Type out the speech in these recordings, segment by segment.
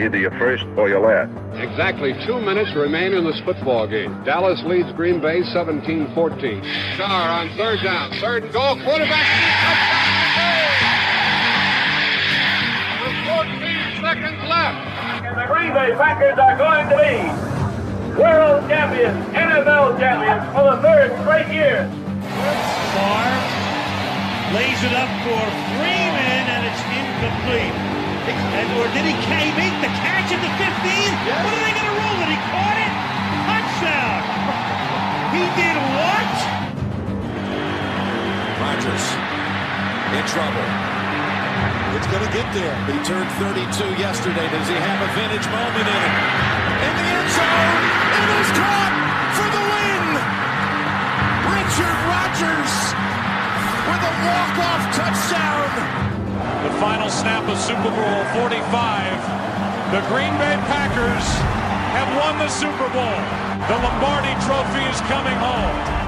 Either you're first or you're last. Exactly two minutes remain in this football game. Dallas leads Green Bay 17-14. Starr on third down. Third and goal. Quarterback. With 14 seconds left. And the Green Bay Packers are going to be world champions, NFL champions for the third straight year. Starr lays it up for Freeman, and it's incomplete. And, or did he, make the catch at the 15? What are they going to rule it? He caught it? Touchdown! He did what? Rodgers in trouble. It's going to get there. He turned 32 yesterday. Does he have a vintage moment in it? In the end zone, it is caught for the win. Richard Rodgers with a walk-off touchdown. The final snap of Super Bowl 45. The Green Bay Packers have won the Super Bowl. The Lombardi Trophy is coming home.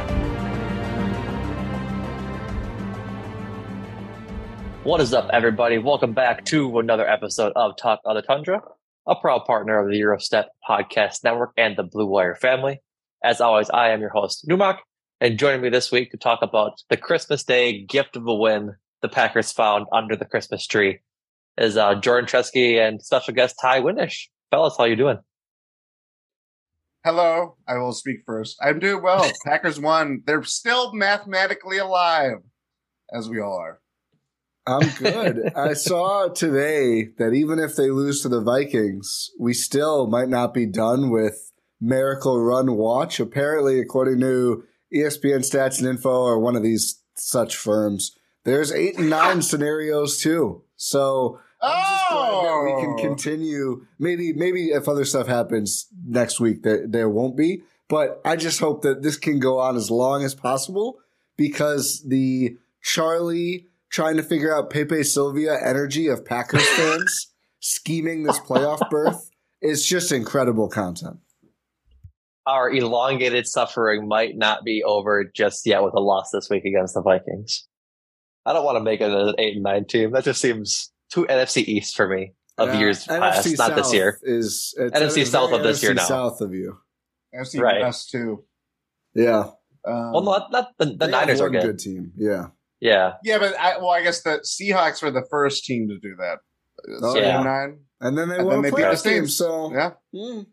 What is up, everybody? Welcome back to another episode of Talk of the Tundra, a proud partner of the Gyro Step Podcast Network and the Blue Wire family. As always, I am your host, Numac, and joining me this week to talk about the Christmas Day gift of a win the Packers found under the Christmas tree is uh, Jordan Treske and special guest Ti Windisch. Fellas, how you doing? Hello. I will speak first. I'm doing well. Packers won. They're still mathematically alive, as we all are. I'm good. I saw today that even if they lose to the Vikings, we still might not be done with Miracle Run Watch. Apparently, according to ESPN Stats and Info or one of these such firms, there's eight and nine scenarios too. So I'm just glad that we can Oh. continue. Maybe, maybe if other stuff happens next week, there, there won't be. But I just hope that this can go on as long as possible because the Charlie trying to figure out Pepe Sylvia energy of Packers fans scheming this playoff berth is just incredible content. Our elongated suffering might not be over just yet with a loss this week against the Vikings. I don't want to make it an eight and nine team. That just seems too NFC East for me of Uh, years past, NFC not this year. Is it's- NFC it's South of this year NFC now. South of you, NFC Right. West too. yeah. Um, Well, not, not the, the They Niners are one good. good team. Yeah. Yeah, yeah, but I, well, I guess the Seahawks were the first team to do that. Oh, Seven yeah. and nine. And then they And won then a they beat the playoff game. So Yeah. mm,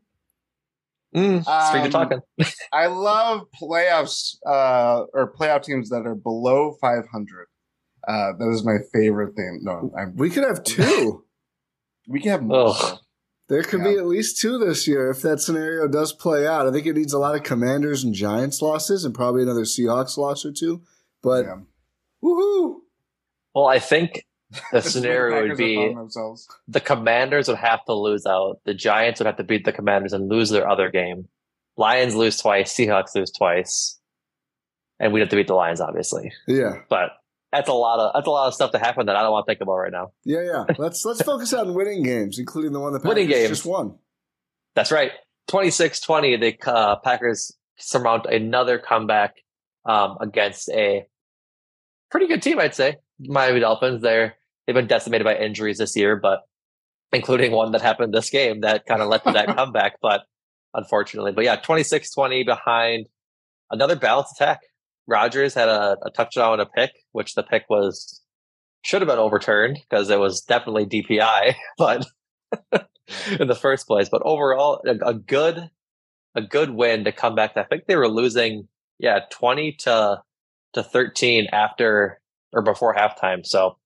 mm, street Um, talking. I love playoffs uh, or playoff teams that are below 500. Uh, that is my favorite thing. No, I'm, we could have two. we can have more. Ugh. There could Yeah. be at least two this year if that scenario does play out. I think it needs a lot of Commanders and Giants losses and probably another Seahawks loss or two. But Yeah. woohoo! Well, I think the This is where scenario the would be have found themselves. the Commanders would have to lose out. The Giants would have to beat the Commanders and lose their other game. Lions lose twice. Seahawks lose twice, and we'd have to beat the Lions, obviously. Yeah, But that's a lot of that's a lot of stuff to happen that I don't want to think about right now. yeah, yeah. Let's let's focus on winning games, including the one that Winning Packers games. just won. That's right. 26-20, the uh, Packers surmount another comeback um, against a pretty good team, I'd say. Miami Dolphins. They're they've been decimated by injuries this year, but including one that happened this game that kind of led to that comeback. But unfortunately, but yeah, 26 20 behind another balanced attack. Rodgers had a, a touchdown and a pick, which the pick was should have been overturned because it was definitely DPI, but in the first place. But overall, a, a, good a good win to come back. I think they were losing, yeah, twenty to to thirteen after or before halftime. So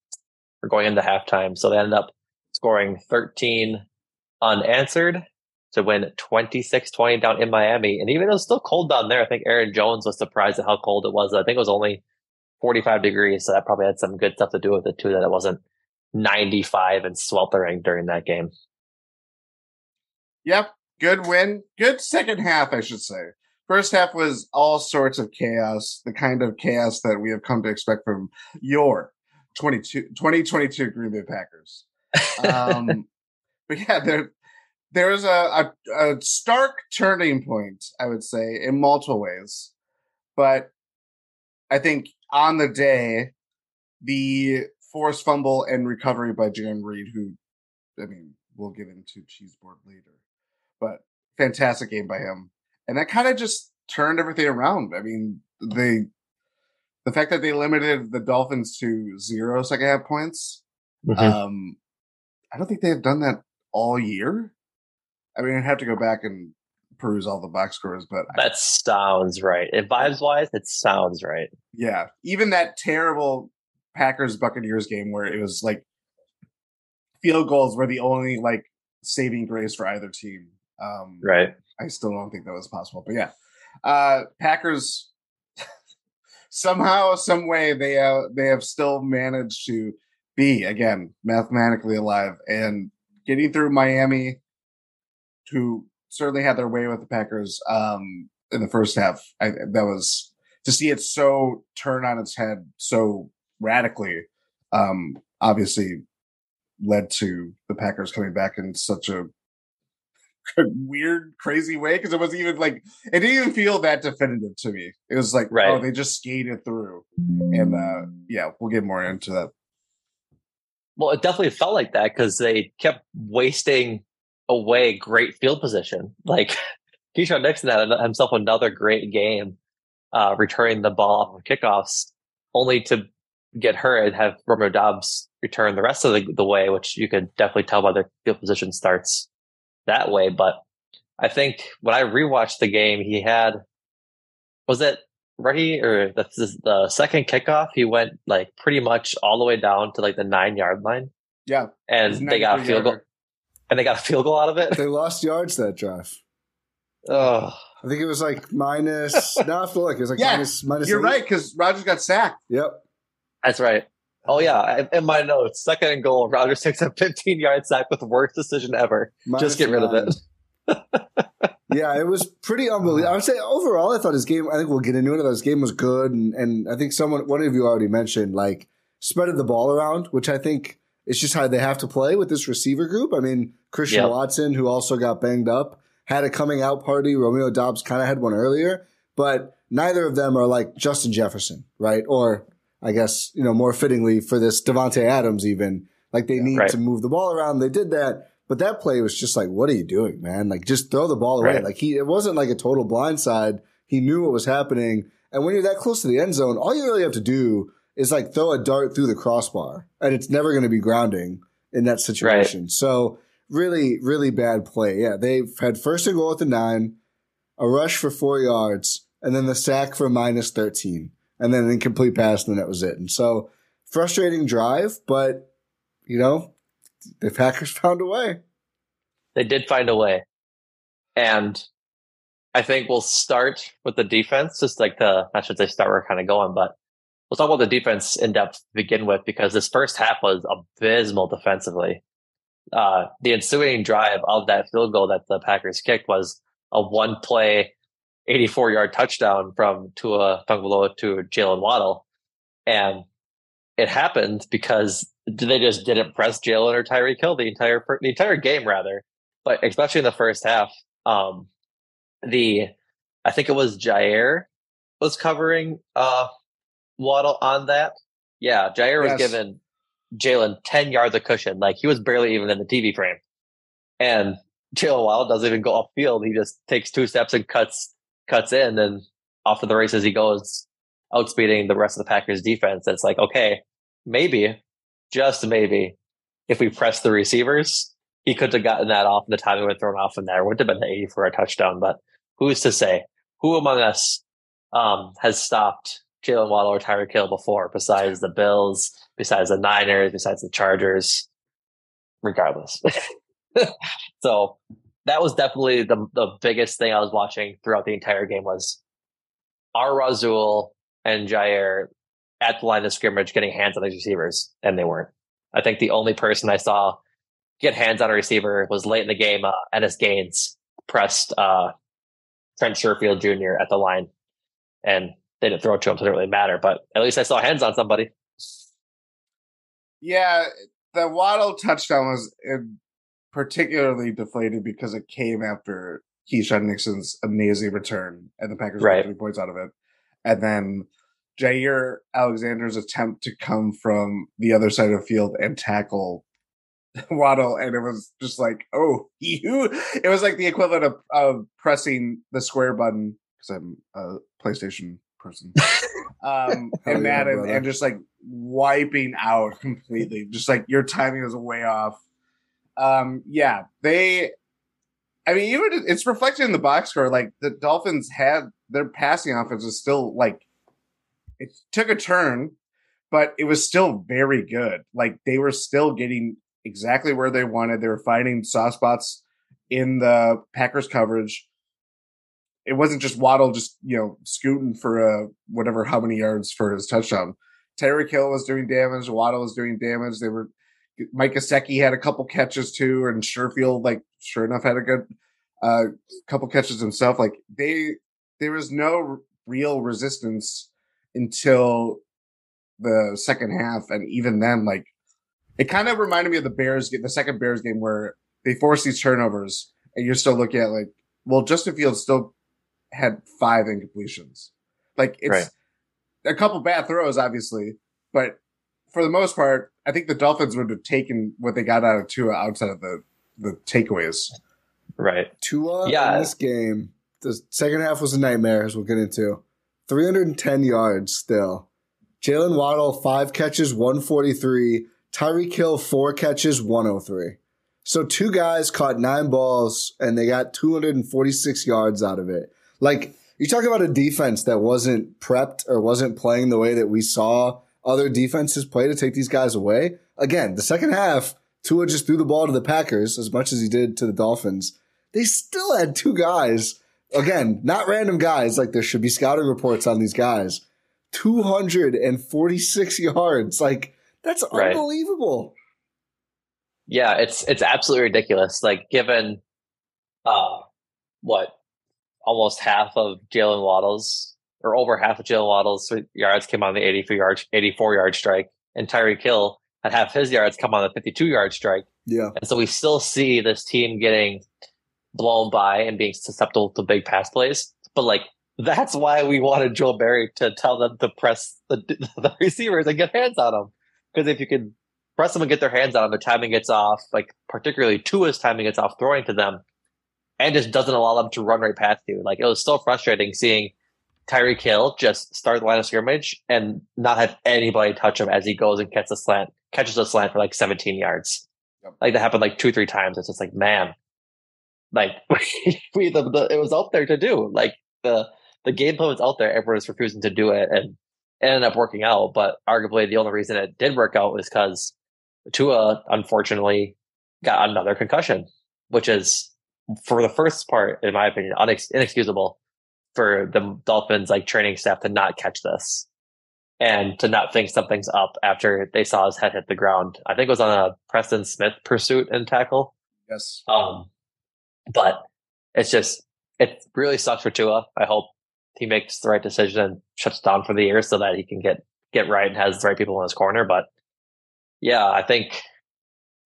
we're going into halftime. So they ended up scoring thirteen unanswered to win 26-20 down in Miami. And even though it was still cold down there, I think Aaron Jones was surprised at how cold it was. I think it was only 45 degrees. So that probably had some good stuff to do with it too, that it wasn't 95 and sweltering during that game. Yep. Good win. Good second half, I should say. First half was all sorts of chaos, the kind of chaos that we have come to expect from your 22, 2022 Green Bay Packers. Um, but yeah, there, there was a, a, a stark turning point, I would say, in multiple ways. But I think on the day, the forced fumble and recovery by Jarran Reed, who, I mean, we'll get into Cheeseboard later, but fantastic game by him. And that kind of just turned everything around. I mean, they, the fact that they limited the Dolphins to zero second half points, mm-hmm. um, I don't think they have done that all year. I mean, I'd have to go back and peruse all the box scores, but that I, sounds right. It vibes wise, it sounds right. Yeah, even that terrible Packers Buccaneers game where it was like field goals were the only like saving grace for either team. Um, right. I still don't think that was possible, but yeah, uh, Packers somehow, some way they uh, they have still managed to be again mathematically alive and getting through Miami, who certainly had their way with the Packers um, in the first half. I, that was to see it so turn on its head so radically. Um, obviously, led to the Packers coming back in such a weird, crazy way because it wasn't even like it didn't even feel that definitive to me. It was like, right. oh, they just skated through, and uh, yeah, we'll get more into that. Well, it definitely felt like that because they kept wasting away great field position. Like Keisean Nixon had himself another great game, uh, returning the ball off of kickoffs, only to get hurt and have Romeo Doubs return the rest of the, the way, which you could definitely tell by the field position starts that way. But I think when I rewatched the game, he had was it ready or the, the second kickoff? He went like pretty much all the way down to like the nine yard line. Yeah, and they got a field goal and they got a field goal out of it. They lost yards that drive. Oh, I think it was like minus. now I feel like it was like yeah, minus, minus You're eight. right because Rodgers got sacked. Yep, that's right. Oh yeah, in my notes, second and goal. Rodgers takes a 15 yard sack with the worst decision ever. Minus Just get rid of it. yeah, it was pretty unbelievable. I would say overall, I thought his game. I think we'll get into it. His game was good, and and I think someone, one of you already mentioned, like spreaded the ball around, which I think it's just how they have to play with this receiver group. I mean, Christian yep. Watson, who also got banged up, had a coming out party. Romeo Doubs kind of had one earlier, but neither of them are like Justin Jefferson, right? Or I guess, you know, more fittingly for this Davante Adams, even like they need right. to move the ball around. They did that, but that play was just like, what are you doing, man? Like just throw the ball away. Right. Like he, it wasn't like a total blindside. He knew what was happening. And when you're that close to the end zone, all you really have to do is like throw a dart through the crossbar and it's never going to be grounding in that situation. Right. So really, really bad play. Yeah. They've had first and goal at the nine, a rush for four yards, and then the sack for minus 13 and then an incomplete pass. And then that was it. And so frustrating drive, but you know, the Packers found a way. They did find a way. And I think we'll start with the defense, just like the, I should say start where we're kind of going, but we'll talk about the defense in depth to begin with because this first half was abysmal defensively. Uh, the ensuing drive of that field goal that the Packers kicked was a one play, 84 yard touchdown from Tua Tagovailoa to Jalen Waddle. And it happened because they just didn't press Jalen or Tyreek Hill the entire, the entire game rather, but especially in the first half. Um, the, I think it was Jaire was covering, uh, Waddle on that. Yeah, Jaire yes. was given Jalen 10 yards of cushion. Like he was barely even in the TV frame. And Jalen Waddle doesn't even go upfield. He just takes two steps and cuts cuts in and off of the races he goes, outspeeding the rest of the Packers defense. It's like, okay, maybe, just maybe, if we press the receivers, he could have gotten that off and the timing would have thrown off in there. Would have been 80 for a touchdown, but who's to say? Who among us um, has stopped Jalen Waddle or Tyreek Hill before, besides the Bills, besides the Niners, besides the Chargers, regardless. so that was definitely the the biggest thing I was watching throughout the entire game was our Rasul and Jaire at the line of scrimmage getting hands on these receivers, and they weren't. I think the only person I saw get hands on a receiver was late in the game. Uh, Innis Gaines pressed uh, Trent Sherfield Jr. at the line, and they didn't throw it to him, so it didn't really matter. But at least I saw hands on somebody. Yeah, the Waddle touchdown was eh, particularly deflated because it came after Keisean Nixon's amazing return, and the Packers right. got three points out of it. And then Jaire Alexander's attempt to come from the other side of the field and tackle Waddle, and it was just like, oh, you! It was like the equivalent of, of pressing the square button because I'm a PlayStation person, um, and Madden, and just like wiping out completely. Just like your timing was way off. Um, yeah, they. I mean, even it's reflected in the box score. Like the Dolphins had their passing offense is still like it took a turn, but it was still very good. Like they were still getting exactly where they wanted. They were finding soft spots in the Packers coverage. It wasn't just Waddle just, you know, scooting for a whatever how many yards for his touchdown. Tyreek Hill was doing damage, Waddle was doing damage. They were Mike Gesicki had a couple catches too, and Sherfield, like sure enough, had a good uh, couple catches himself. Like they, there was no real resistance until the second half, and even then, like it kind of reminded me of the Bears game, the second Bears game where they forced these turnovers, and you're still looking at like, well, Justin Fields still had five incompletions. Like it's right. a couple bad throws, obviously, but for the most part, I think the Dolphins would have taken what they got out of Tua outside of the the takeaways. Right. Tua yeah. in this game, the second half was a nightmare, as we'll get into. 310 yards still. Jalen Waddle, five catches, 143. Tyreek Hill, four catches, 103. So two guys caught nine balls and they got 246 yards out of it. Like, you talk about a defense that wasn't prepped or wasn't playing the way that we saw other defenses play to take these guys away. Again, the second half, Tua just threw the ball to the Packers as much as he did to the Dolphins. They still had two guys. Again, not random guys. Like there should be scouting reports on these guys. 246 yards. Like that's right. unbelievable. Yeah, it's it's absolutely ridiculous. Like given uh what almost half of Jalen Waddle's or over half of Jalen Waddle's yards came on the 84 yard, 84 yard strike, and Tyreek Hill had half his yards come on the 52 yard strike. Yeah. And so we still see this team getting blown by and being susceptible to big pass plays. But like, that's why we wanted Joe Barry to tell them to press the, the receivers and get hands on them. Because if you can press them and get their hands on them, the timing gets off, like particularly Tua's timing gets off throwing to them and just doesn't allow them to run right past you. Like it was so frustrating seeing Tyreek Hill just start the line of scrimmage and not have anybody touch him as he goes and catches a slant, catches a slant for like 17 yards. Yep. Like that happened like two, three times. It's just like, man, like we, the, the, it was out there to do. Like the, the game plan was out there. Everyone was refusing to do it and it ended up working out. But arguably the only reason it did work out was because Tua unfortunately got another concussion, which is for the first part, in my opinion, unex- inexcusable for the Dolphins like training staff to not catch this and to not think something's up after they saw his head hit the ground. I think it was on a Preston Smith pursuit and tackle. Yes. Um, but it's just it really sucks for Tua. I hope he makes the right decision and shuts down for the year so that he can get get right and has the right people in his corner. But yeah, I think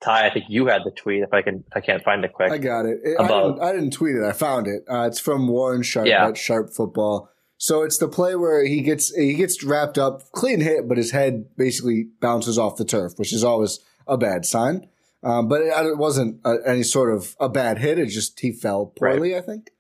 Ti, I think you had the tweet. If I can, if I can't find it quick, I got it. it I, didn't, I, didn't, tweet it. I found it. Uh, it's from Warren Sharp yeah. at Sharp Football. So it's the play where he gets he gets wrapped up, clean hit, but his head basically bounces off the turf, which is always a bad sign. Um, but it, it wasn't a, any sort of a bad hit. It just he fell poorly, right. I think.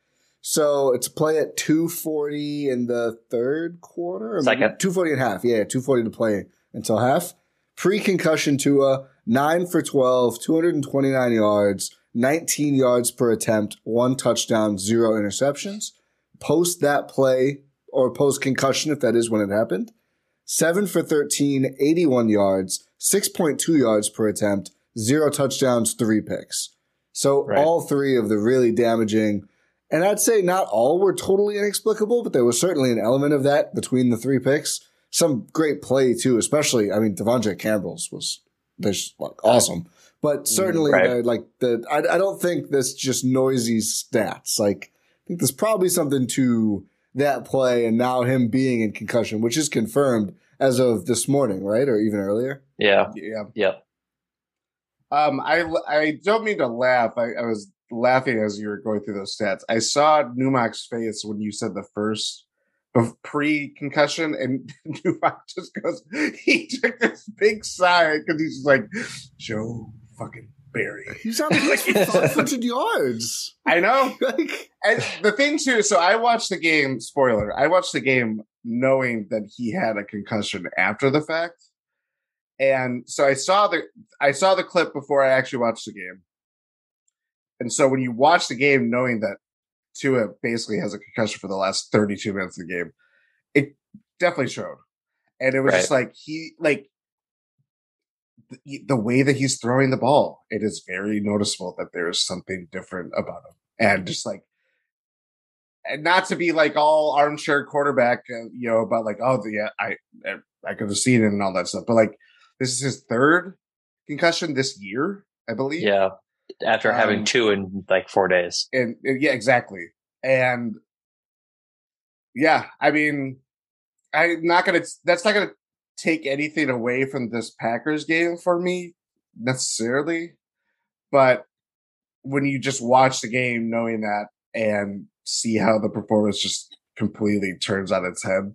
So it's a play at 240 in the third quarter. Second. 240 and half. Yeah, 240 to play until half. Pre concussion Tua, 9 for 12, 229 yards, 19 yards per attempt, one touchdown, zero interceptions. Post that play, or post concussion, if that is when it happened, 7 for 13, 81 yards, 6.2 yards per attempt, zero touchdowns, three picks. So right. all three of the really damaging, and I'd say not all were totally inexplicable, but there was certainly an element of that between the three picks. Some great play too, especially I mean De'Vondre Campbell's was just like awesome, but certainly right. uh, like the I, I don't think this just noisy stats. Like I think there's probably something to that play, and now him being in concussion, which is confirmed as of this morning, right, or even earlier. Yeah, yeah, yeah. Um, I I don't mean to laugh. I, I was laughing as you were going through those stats. I saw Numac's face when you said the first pre concussion, and Numac just goes. He took this big sigh because he's like, Joe fucking Barry. He's on pace for 500 yards. I know. like, and the thing too. So I watched the game. Spoiler: I watched the game knowing that he had a concussion after the fact. And so I saw the I saw the clip before I actually watched the game. And so when you watch the game knowing that Tua basically has a concussion for the last 32 minutes of the game, it definitely showed. And it was right. just like he like the, the way that he's throwing the ball, it is very noticeable that there's something different about him. And just like and not to be like all armchair quarterback, uh, you know, about like, oh, yeah, I, I could have seen it and all that stuff. But like, this is his third concussion this year, I believe. Yeah, after um, having two in like four days. And, and yeah, exactly. And yeah, I mean, I'm not gonna. That's not gonna take anything away from this Packers game for me necessarily, but when you just watch the game, knowing that and see how the performance just completely turns on its head,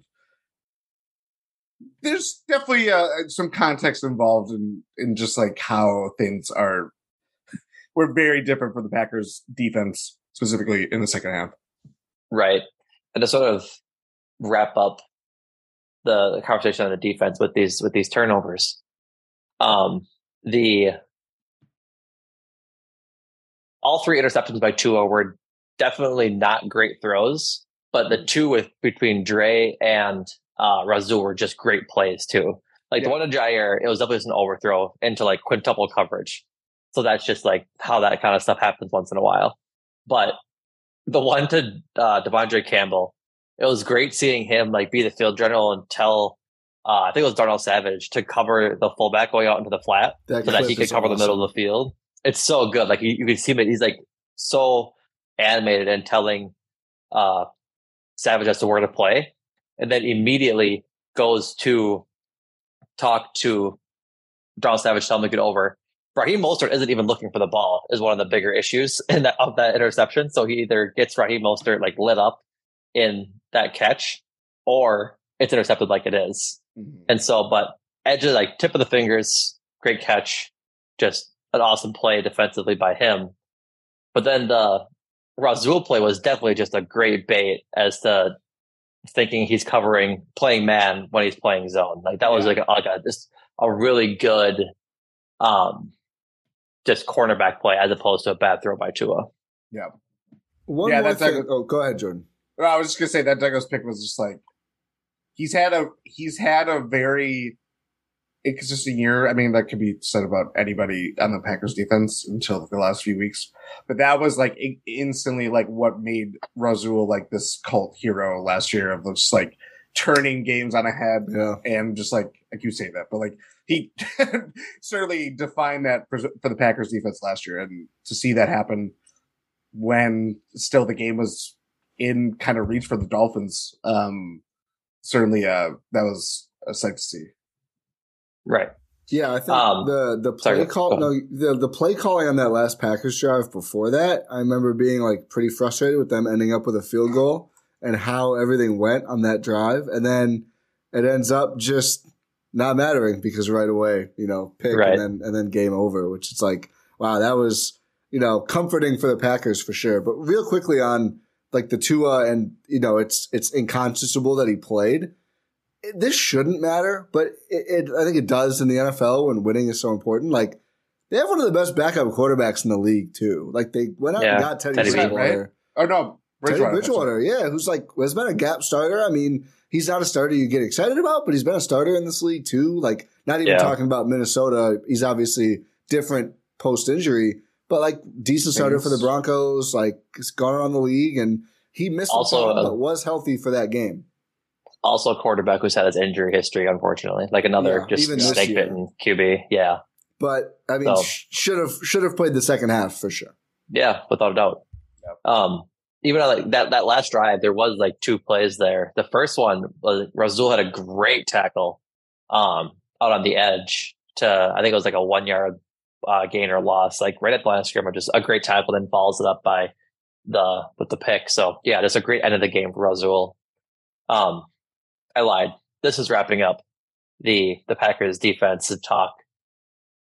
there's definitely uh, some context involved in in just like how things are were very different for the Packers defense specifically in the second half. Right. And to sort of wrap up the, the conversation on the defense with these with these turnovers. Um the all three interceptions by Tua were definitely not great throws, but the two with between Dre and uh, Rasul were just great plays too. Like yeah. the one to Jaire, it was definitely just an overthrow into like quintuple coverage. So that's just like how that kind of stuff happens once in a while. But the one to uh, De'Vondre Campbell, it was great seeing him like be the field general and tell, uh, I think it was Darnell Savage to cover the fullback going out into the flat that so that he could cover awesome. the middle of the field. It's so good. Like you, you can see him, he's like so animated and telling uh, Savage as to where to play and then immediately goes to talk to Darnell Savage, tell him to get over. Raheem Mostert isn't even looking for the ball is one of the bigger issues in that of that interception. So he either gets Raheem Mostert like lit up in that catch or it's intercepted like it is. Mm-hmm. And so, but edge of like tip of the fingers, great catch, just an awesome play defensively by him. But then the Rasul play was definitely just a great bait as to thinking he's covering playing man when he's playing zone. Like that was like a, like a just a really good, um, just cornerback play as opposed to a bad throw by Tua. Yeah. One yeah, more thing. Oh, go ahead, Jordan. I was just gonna say that Douglas pick was just like he's had a he's had a very inconsistent year. I mean, that could be said about anybody on the Packers defense until the last few weeks. But that was like instantly like what made Rasul like this cult hero last year of just like turning games on a head yeah. and just like like you say that, but like he certainly defined that for, for the Packers defense last year, and to see that happen when still the game was in kind of reach for the Dolphins, um, certainly uh that was a sight to see. Right. Yeah, I think um, the the play sorry, call no the the play calling on that last Packers drive before that, I remember being like pretty frustrated with them ending up with a field goal and how everything went on that drive. And then it ends up just not mattering because right away, you know, pick Right. and then and then game over, which it's like, wow, that was, you know, comforting for the Packers for sure. But real quickly on like the Tua and you know, it's it's inconceivable that he played. It- this shouldn't matter, but it, it I think it does in the NFL when winning is so important. Like they have one of the best backup quarterbacks in the league too. Like they went out Yeah, and got Teddy, Teddy B. Bridgewater. Oh no, Teddy Bridgewater. Bridgewater, yeah, who's like has been a gap starter. I mean, he's not a starter you get excited about, but he's been a starter in this league too. Like, not even Yeah. talking about Minnesota. He's obviously different post injury, but like decent starter for the Broncos. Like, he's gone around the league, and he missed Also, also, uh, but was healthy for that game. Also, a quarterback who's had his injury history, unfortunately, like another Yeah, just snake bitten QB. Yeah, But I mean, So- should have should have played the second half for sure. yeah, without a doubt. Um, even like that that last drive, there was like two plays there. The first one was Rasul had a great tackle, um, out on the edge to I think it was like a one yard uh, gain or loss, like right at the line of scrimmage. Just a great tackle, then follows it up by the with the pick. So yeah, that's a great end of the game for Rasul. Um, I lied. This is wrapping up the the Packers defense talk.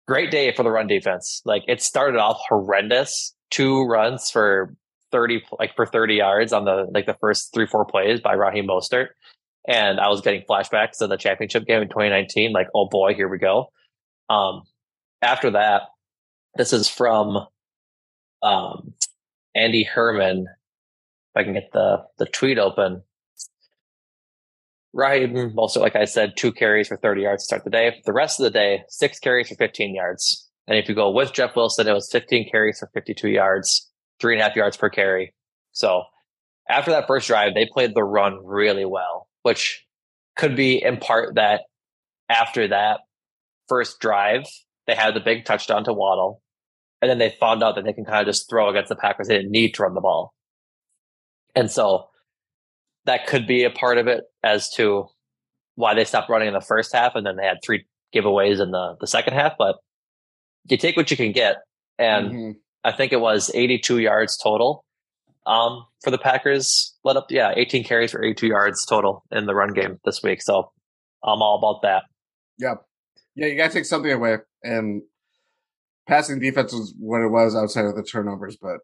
Great day for the run defense. Like it started off horrendous. Two runs for 30 like for 30 yards on the like the first three four plays by Raheem Mostert. And I was getting flashbacks to the championship game in 2019 like oh boy here we go. Um after that this is from um Andy Herman. If I can get the the tweet open. Raheem Mostert like I said two carries for 30 yards to start the day. The rest of the day six carries for 15 yards. And if you go with Jeff Wilson it was 15 carries for 52 yards three and a half yards per carry. So after that first drive, they played the run really well, which could be in part that after that first drive, they had the big touchdown to Waddle. And then they found out that they can kind of just throw against the Packers. They didn't need to run the ball. And so that could be a part of it as to why they stopped running in the first half and then they had three giveaways in the, the second half. But you take what you can get. And Mhm. I think it was 82 yards total um, for the Packers. Let up, yeah, 18 carries for 82 yards total in the run game this week. So I'm all about that. Yep. Yeah, you got to take something away. And passing defense was what it was outside of the turnovers, but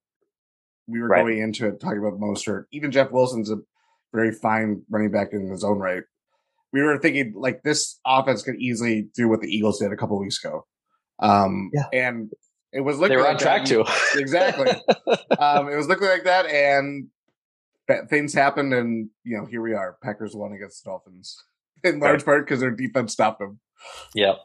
we were Right. going into it talking about Mostert. Even Jeff Wilson's a very fine running back in his own right. We were thinking like this offense could easily do what the Eagles did a couple weeks ago. Um, Yeah. and it was They looking were like on track that. to. exactly. um, it was looking like that, and things happened, and you know, here we are. Packers won against the Dolphins in large part because their defense stopped them. Yep.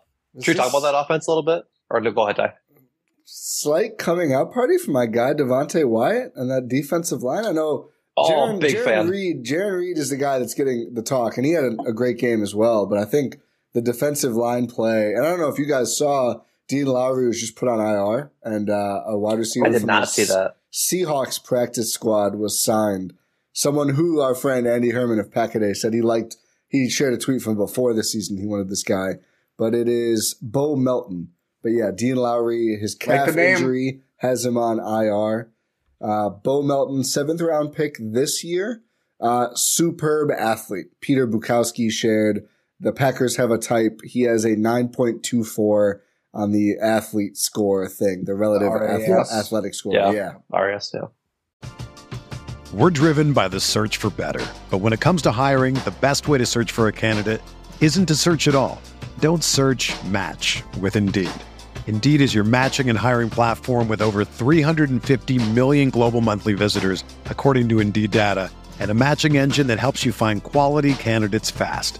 Should we talk about that offense a little bit? Or no, go ahead, Ti. Slight coming out party for my guy Devonte Wyatt and that defensive line. I know Oh, Jarran, big Jarran fan. Reed. Jarran Reed is the guy that's getting the talk, and he had a, a great game as well. But I think the defensive line play, and I don't know if you guys saw, Dean Lowry was just put on IR, and uh, a wide receiver. I did from not the see that. Seahawks practice squad was signed. Someone who our friend Andy Herman of Packaday said he liked. He shared a tweet from before the season. He wanted this guy, but it is Bo Melton. But yeah, Dean Lowry, his Like calf name. injury has him on IR. Uh, Bo Melton, seventh round pick this year. Uh, superb athlete. Peter Bukowski shared the Packers have a type. He has a 9.24 on the athlete score thing, the relative RAS. ath- athletic score. Yeah. yeah. RS, yeah. We're driven by the search for better. But when it comes to hiring, the best way to search for a candidate isn't to search at all. Don't search match with Indeed. Indeed is your matching and hiring platform with over 350 million global monthly visitors, according to Indeed data, and a matching engine that helps you find quality candidates fast.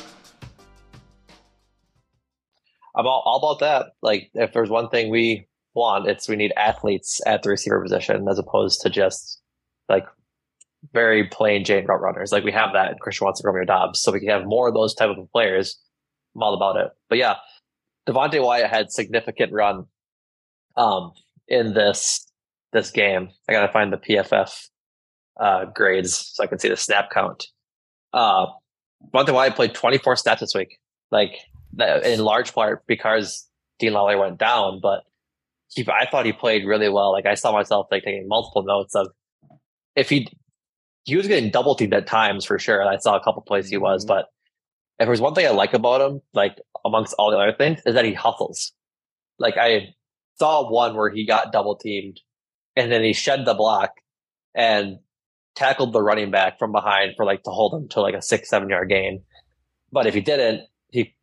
I'm all, all about that. Like, if there's one thing we want, it's we need athletes at the receiver position as opposed to just like very plain Jane route runners. Like we have that in Christian Watson, Romeo Doubs, so we can have more of those type of players. I'm all about it. But yeah, Devonte Wyatt had significant run um, in this this game. I gotta find the PFF uh, grades so I can see the snap count. Uh, Devonte Wyatt played 24 snaps this week, like in large part because Dean Lowry went down, but he, I thought he played really well. Like I saw myself like taking multiple notes of if he he was getting double teamed at times for sure. And I saw a couple plays he was, mm-hmm. but if there's one thing I like about him, like amongst all the other things, is that he hustles. Like I saw one where he got double teamed and then he shed the block and tackled the running back from behind for like to hold him to like a six, seven yard gain. But if he didn't,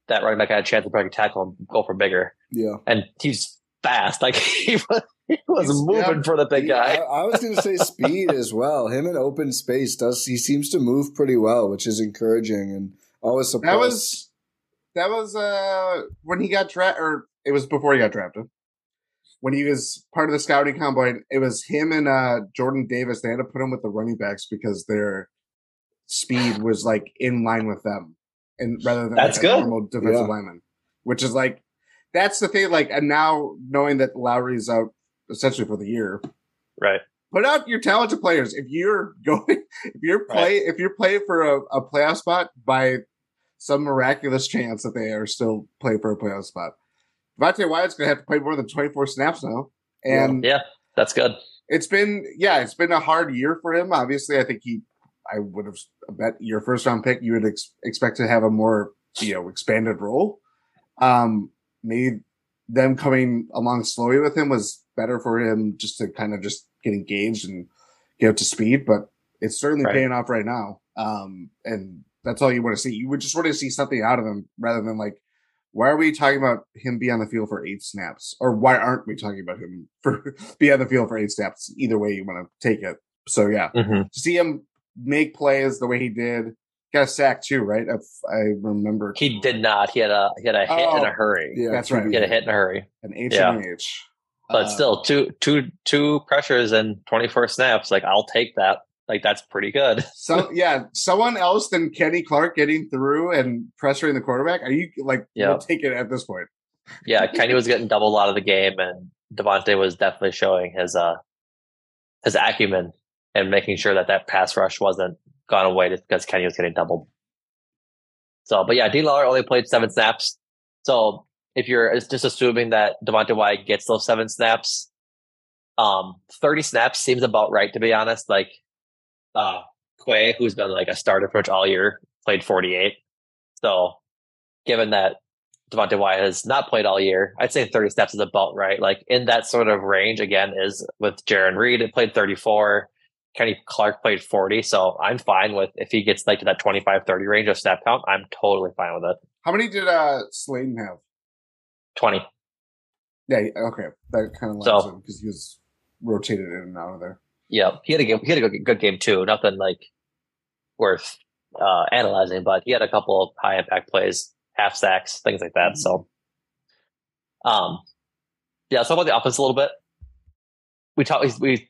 that running back had a chance to break a tackle and go for bigger. Yeah. And he's fast. Like he was, he was moving yeah, for the big guy. I, I was going to say speed as well. Him in open space does he seems to move pretty well, which is encouraging and always surprised. That was that was uh when he got drafted, or it was before he got drafted. When he was part of the scouting combine, it was him and uh Jordan Davis. They had to put him with the running backs because their speed was like in line with them, and rather than that's like good. normal defensive yeah. lineman, which is like that's the thing. Like, and now knowing that Lowry's out essentially for the year, right? Put out your talented players. If you're going, if you're play, right. if you're playing for a, a playoff spot by some miraculous chance that they are still playing for a playoff spot, Devonte Wyatt's going to have to play more than 24 snaps now. And yeah, that's good. It's been, yeah, it's been a hard year for him. Obviously, I think he, I would have bet your first round pick, you would ex- expect to have a more, you know, expanded role. Um, maybe them coming along slowly with him was better for him just to kind of just get engaged and get up to speed. But it's certainly right. paying off right now. Um, and that's all you want to see. You would just want to see something out of him rather than like, why are we talking about him be on the field for eight snaps? Or why aren't we talking about him for be on the field for eight snaps? Either way you want to take it. So yeah, mm-hmm. to see him make plays the way he did, got a sack too, right? If I remember. He did not. He had a he had a hit oh, in a hurry. Yeah, that's right. He had a hit in a hurry. An H yeah. and H. But uh, still, two two two pressures and twenty four snaps. Like I'll take that. Like that's pretty good. so yeah, someone else than Kenny Clark getting through and pressuring the quarterback. Are you like yeah. you'll take it at this point? yeah, Kenny was getting double a lot of the game, and Devonte was definitely showing his uh his acumen and making sure that that pass rush wasn't gone away just because Kenny was getting doubled. So, but yeah, Dean Lowry only played seven snaps. So if you're just assuming that Devonte Wyatt gets those seven snaps, um, 30 snaps seems about right, to be honest. Like, uh, Quay, who's been like a starter pretty much all year, played 48. So given that Devonte Wyatt has not played all year, I'd say 30 snaps is about right. Like in that sort of range again is with Jarran Reed, it played 34. Kenny Clark played 40, so I'm fine with if he gets like to that 25 30 range of snap count, I'm totally fine with it. How many did uh Slaton have? 20. Yeah, okay. That kind of lines so, because he was rotated in and out of there. Yeah, he had a game, he had a good, good game too. Nothing like worth uh, analyzing, but he had a couple of high impact plays, half sacks, things like that. Mm-hmm. So, um, yeah. So about the offense a little bit. We talked. We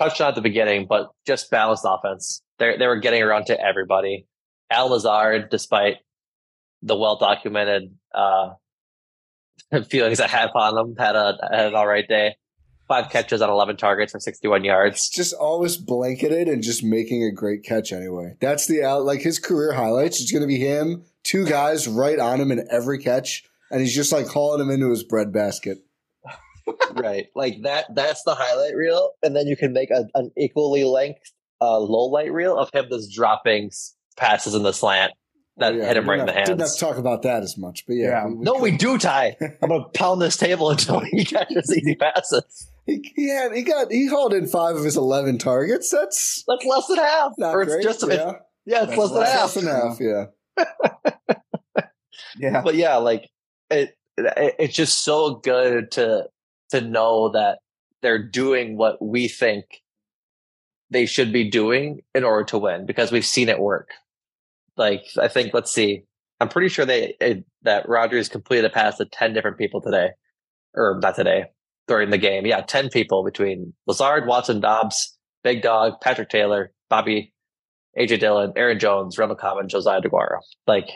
touched on at the beginning, but just balanced offense. They they were getting around to everybody. Al Lazard, despite the well documented uh, feelings I have on him, had a had an all right day. Five catches on eleven targets for sixty one yards. Just always blanketed and just making a great catch anyway. That's the out like his career highlights. It's going to be him, two guys right on him in every catch, and he's just like hauling him into his bread basket right. Like that that's the highlight reel. And then you can make a, an equally length uh, low light reel of him just dropping passes in the slant that yeah. hit him right in the hands. Didn't have to talk about that as much, but yeah. yeah. We, we no, could. we do, Ti. I'm gonna pound this table until he catches easy passes. He, he had he got he hauled in five of his eleven targets. That's that's less than half. Not or it's great, just yeah. yeah, it's less, less, than half. Less than half, yeah. yeah. But yeah, like it, it it's just so good to to know that they're doing what we think they should be doing in order to win because we've seen it work. Like I think, let's see, I'm pretty sure they it, that Rodgers completed a pass to ten different people today, or not today during the game. Yeah, ten people between Lazard, Watson, Doubs, Big Dog, Patrick Taylor, Bobby, AJ Dillon, Aaron Jones, Cobb, and Josiah Deguara. Like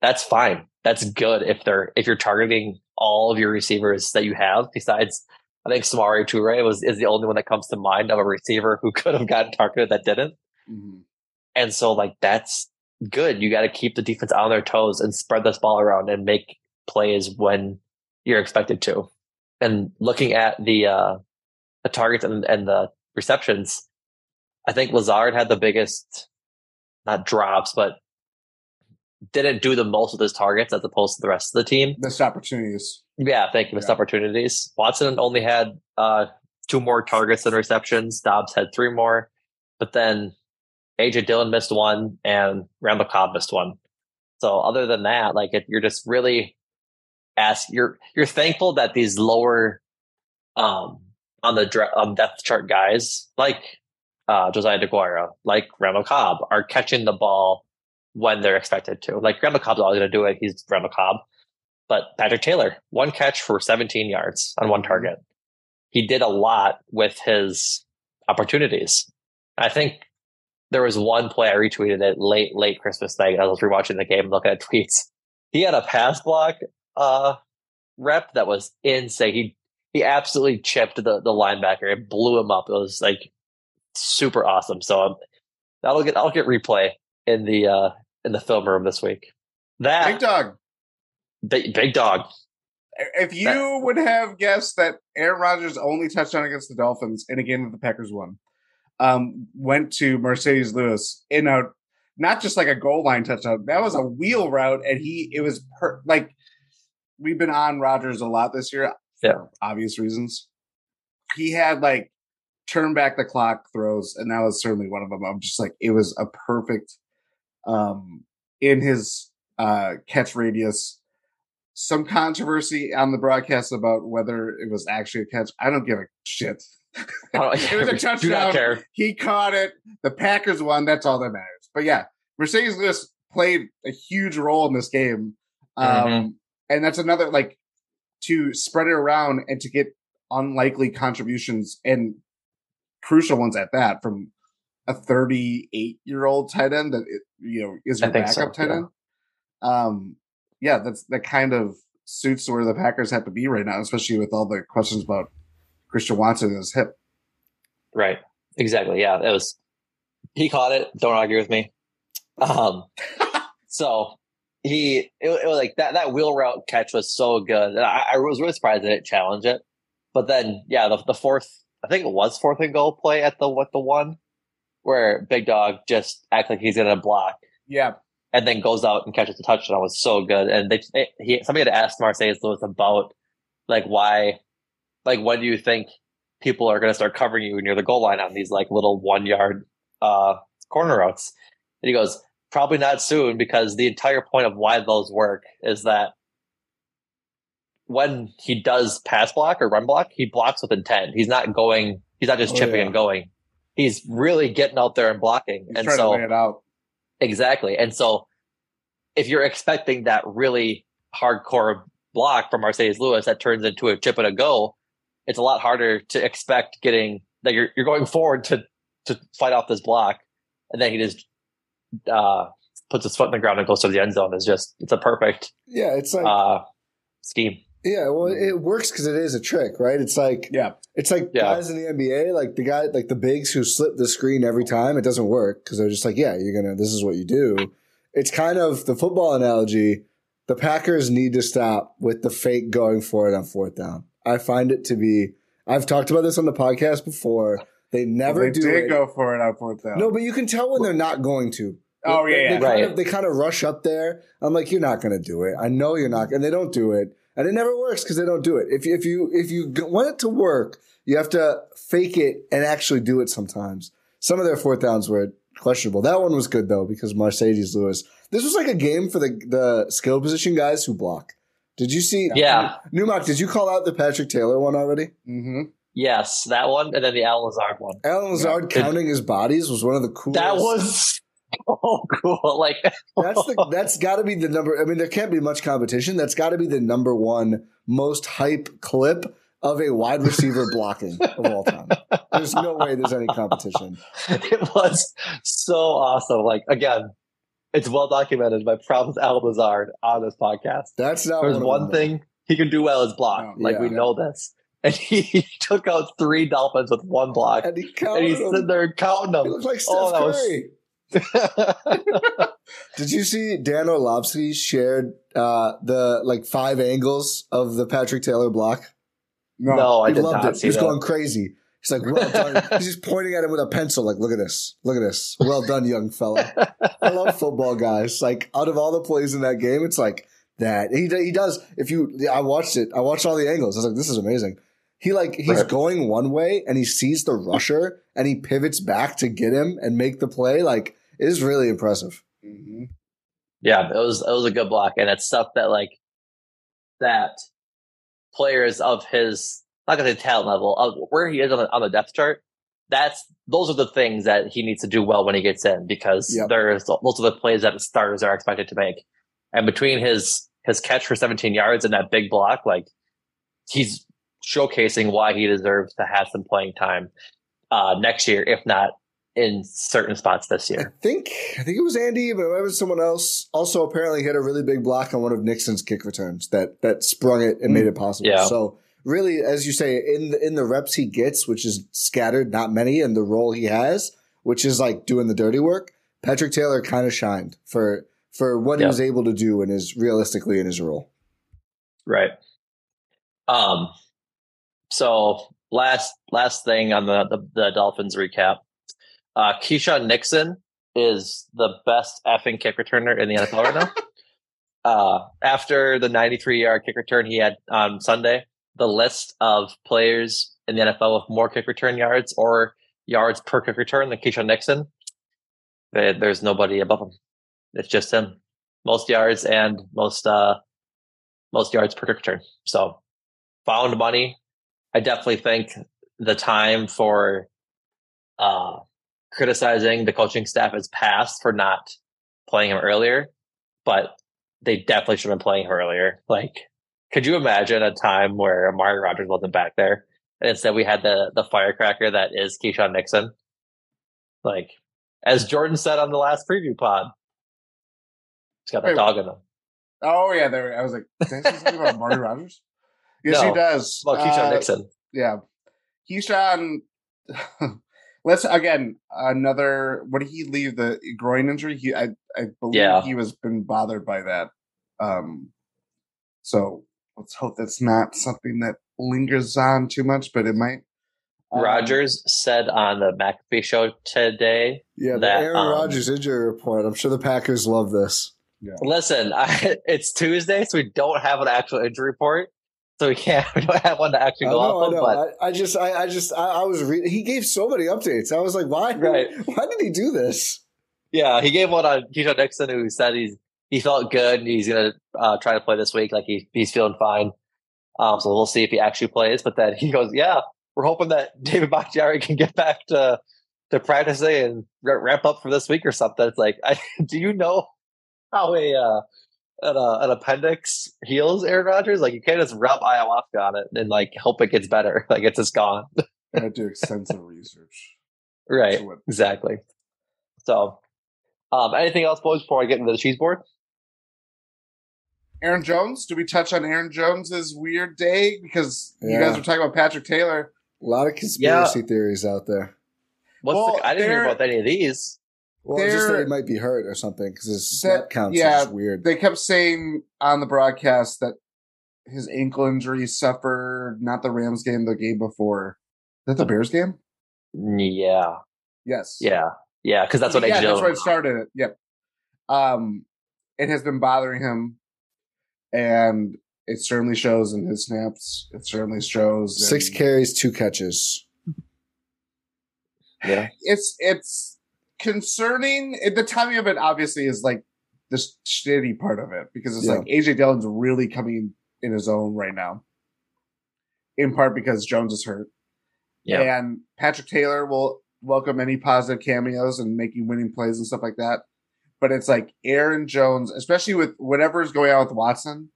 that's fine. That's good if they're if you're targeting all of your receivers that you have. Besides, I think Samori Toure was is the only one that comes to mind of a receiver who could have gotten targeted that didn't. Mm-hmm. And so, like that's good. You got to keep the defense on their toes and spread this ball around and make plays when you're expected to. And looking at the uh, the targets and, and the receptions, I think Lazard had the biggest, not drops, but didn't do the most of his targets as opposed to the rest of the team. Missed opportunities. Yeah, thank you. Missed Yeah. opportunities. Watson only had uh, two more targets than receptions. Doubs had three more, but then AJ Dillon missed one and Randall Cobb missed one. So other than that, like it, you're just really ask you're you're thankful that these lower um on the um, depth chart guys like uh Josiah Deguara, like Randall Cobb are catching the ball when they're expected to. Like Randall Cobb's always going to do it. He's Randall Cobb. But Patrick Taylor, one catch for 17 yards on one target. He did a lot with his opportunities. I think there was one play I retweeted it late, late Christmas night. I was rewatching the game looking at tweets. He had a pass block uh, rep that was insane. He he absolutely chipped the, the linebacker. It blew him up. It was like super awesome. So um, that'll get I'll get replay in the uh, in the film room this week. That Big dog. big, big dog. If you would have guessed that Aaron Rodgers' only touchdown against the Dolphins in a game that the Packers won um, went to Marcedes Lewis in a not just like a goal line touchdown, that was a wheel route, and he it was per, like we've been on Rodgers a lot this year, Yeah. for obvious reasons. He had like turn back the clock throws, and that was certainly one of them. I'm just like it was a perfect um in his uh catch radius some controversy on the broadcast about whether it was actually a catch. I don't give a shit. It was a touchdown. He caught it. The Packers won. That's all that matters. But yeah, Marcedes Lewis played a huge role in this game. Um, Mhm. And that's another, like, to spread it around and to get unlikely contributions and crucial ones at that from a 38 year old tight end that, it, you know, is your backup so, tight yeah. end. Um, yeah, that's that kind of suits where the Packers have to be right now, especially with all the questions about Christian Watson and his hip. Right. Exactly. Yeah. It was. He caught it. Don't argue with me. Um. so he it, it was like that. That wheel route catch was so good. And I, I was really surprised they didn't challenge it. But then, yeah, the, the fourth. I think it was fourth and goal play at the what the one where Big Dog just acts like he's gonna block Yeah, and then goes out and catches the touchdown was so good. And they, they he somebody had asked Marcedes Lewis about like why, like when do you think people are going to start covering you near the goal line on these like little one yard uh, corner routes? And he goes, probably not soon because the entire point of why those work is that when he does pass block or run block, he blocks with intent. He's not going. He's not just Oh, chipping yeah. and going. He's really getting out there and blocking. he's and trying so to lay it out. Exactly. And so if you're expecting that really hardcore block from Marcedes Lewis that turns into a chip and a go, it's a lot harder to expect getting that you're you're going forward to to fight off this block and then he just uh puts his foot in the ground and goes to the end zone is just it's a perfect Yeah, it's like uh scheme. Yeah, well, mm-hmm. it works because it is a trick, right? It's like Yeah, It's like Yeah. guys in the NBA, like the guy, like the bigs who slip the screen every time. It doesn't work because they're just like, yeah, you're gonna. This is what you do. It's kind of the football analogy. The Packers need to stop with the fake going for it on fourth down. I find it to be. I've talked about this on the podcast before. They never they do did it. go for it on fourth down. No, but you can tell when they're not going to. Oh, yeah, They- yeah. They, kind Right. of, they kind of rush up there. I'm like, you're not going to do it. I know you're not, and they don't do it, and it never works because they don't do it. If you, if you if you want it to work, you have to fake it and actually do it. Sometimes some of their fourth downs were questionable. That one was good though because Marcedes Lewis. This was like a game for the the skill position guys who block. Did you see? Yeah. Numac, did you call out the Patrick Taylor one already? Mm-hmm. Yes, that one, and then the Al Lazard one. Allen Lazard Yeah. counting his bodies was one of the coolest. That was so oh, cool. Like That's the that's got to be the number. I mean, there can't be much competition. That's got to be the number one most hype clip of a wide receiver blocking of all time. There's no way there's any competition. it was so awesome. Like again, it's well documented. My problem with Al Lazard on this podcast. That's not There's one, one thing he can do well is block. Like Yeah. we know this. And he took out three Dolphins with one block. And he And he's them. sitting there counting them. He looks like oh, Steph Oh, that was- Curry. Did you see Dan Orlovsky shared uh, the like five angles of the Patrick Taylor block? no, I he did loved not it. see He's that. going crazy. He's like, well done. He's just pointing at him with a pencil, like, look at this. Look at this. Well done, young fella. I love football guys. Like, out of all the plays in that game, it's like that. He, he does, if you, I watched it. I watched all the angles. I was like, this is amazing. He like, he's Right. going one way and he sees the rusher and he pivots back to get him and make the play. Like, it is really impressive. Mhm. Yeah, it was it was a good block, and it's stuff that like that players of his not gonna say talent level of where he is on the, on the depth chart. That's those are the things that he needs to do well when he gets in because Yep. there's those are the plays that the starters are expected to make. And between his his catch for 17 yards and that big block, like he's showcasing why he deserves to have some playing time uh, next year, if not in certain spots this year. I think, I think it was Andy, but it was someone else. Also, apparently hit a really big block on one of Nixon's kick returns that, that sprung it and made it possible. Yeah. So, really, as you say, in the, in the reps he gets, which is scattered, not many, and the role he has, which is like doing the dirty work, Patrick Taylor kind of shined for for what he was able to do and is realistically in his role. Right. Um. So last last thing on the the, the Dolphins recap. Uh, Keisean Nixon is the best effing kick returner in the NFL right now. Uh, after the 93 yard kick return he had on Sunday, the list of players in the NFL with more kick return yards or yards per kick return than Keisean Nixon, there- there's nobody above him. It's just him. Most yards and most uh, most yards per kick return. So found money. I definitely think the time for uh, criticizing the coaching staff has passed for not playing him earlier, but they definitely should have been playing him earlier. Like, could you imagine a time where Amari Rodgers wasn't back there? And instead we had the the firecracker that is Keisean Nixon. Like, as Jordan said on the last preview pod, he's got a Wait, dog in him. Oh yeah, there. I was like, did I say something about Marty Rogers? Yes, he does. Well, Keisean Uh, Nixon. Yeah, Keisean. let's again another. What did he leave the groin injury? He, I, I believe Yeah. he was been bothered by that. Um, so let's hope that's not something that lingers on too much, but it might. Um, Rodgers said on the McAfee show today. Yeah, the That, Aaron um, Rodgers injury report. I'm sure the Packers love this. Listen, I, it's Tuesday, so we don't have an actual injury report, so we can't. We don't have one to actually go off of. But I, I just, I, I just, I, I was reading. He gave so many updates. I was like, why? Right. Why did he do this? yeah, he gave one on Keisean Nixon, who said he's he felt good and he's gonna uh, try to play this week. Like he he's feeling fine. Um, so we'll see if he actually plays. But then he goes, "Yeah, we're hoping that David Bakhtiari can get back to to practicing and ra- ramp up for this week or something." It's like, I, do you know how a uh, an, uh, an appendix heals, Aaron Rodgers? Like you can't just rub ayahuasca on it and like hope it gets better. Like it's just gone. I had to do extensive research. right. What- Exactly. So, um, anything else, boys, before I get into the cheese board? Aaron Jones. Do we touch on Aaron Jones's weird day because you guys were talking about Patrick Taylor? A lot of conspiracy theories out there. What's Well, the, I didn't hear about any of these. Well, it's just that he might be hurt or something because his That- snap counts yeah, is weird. They kept saying on the broadcast that his ankle injury suffered not the Rams game, the game before. Is that the Bears game? Yeah. Yes. Yeah. Yeah. Because that's what yeah, AJ that's where it started. It. Yep. Um, it has been bothering him, and it certainly shows in his snaps. It certainly shows. Six in- carries, two catches. Yeah. it's it's concerning. Eh, the timing of it obviously is like the shitty part of it because it's Yeah. like AJ Dillon's really coming in his own right now. In part because Jones is hurt, Yeah. And Patrick Taylor will welcome any positive cameos and making winning plays and stuff like that. But it's like Aaron Jones, especially with whatever is going on with Watson.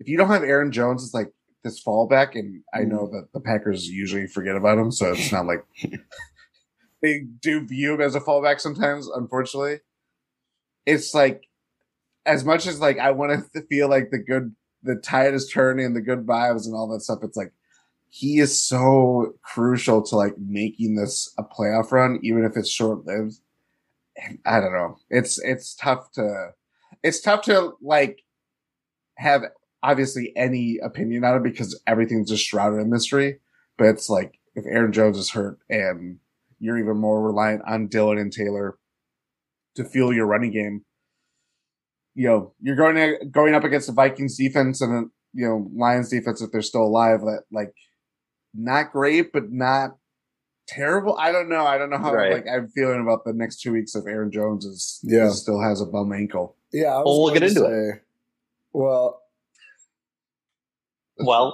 If you don't have Aaron Jones, it's like this fallback, and I know mm. that the Packers usually forget about him, so it's not like they do view him as a fallback sometimes. Unfortunately, it's like as much as like I want to feel like the good, the tide is turning and the good vibes and all that stuff. It's like he is so crucial to like making this a playoff run, even if it's short lived. I don't know. It's it's tough to it's tough to like have obviously any opinion on it because everything's just shrouded in mystery. But it's like if Aaron Jones is hurt and you're even more reliant on Dillon and Taylor to fuel your running game, you know, you're going to, going up against the Vikings defense and you know, Lions defense if they're still alive that like not great, but not terrible. I don't know. I don't know how Right. like I'm feeling about the next two weeks if Aaron Jones is Yeah. still has a bum ankle. Yeah, I was Well, we'll get into say, Well, Well,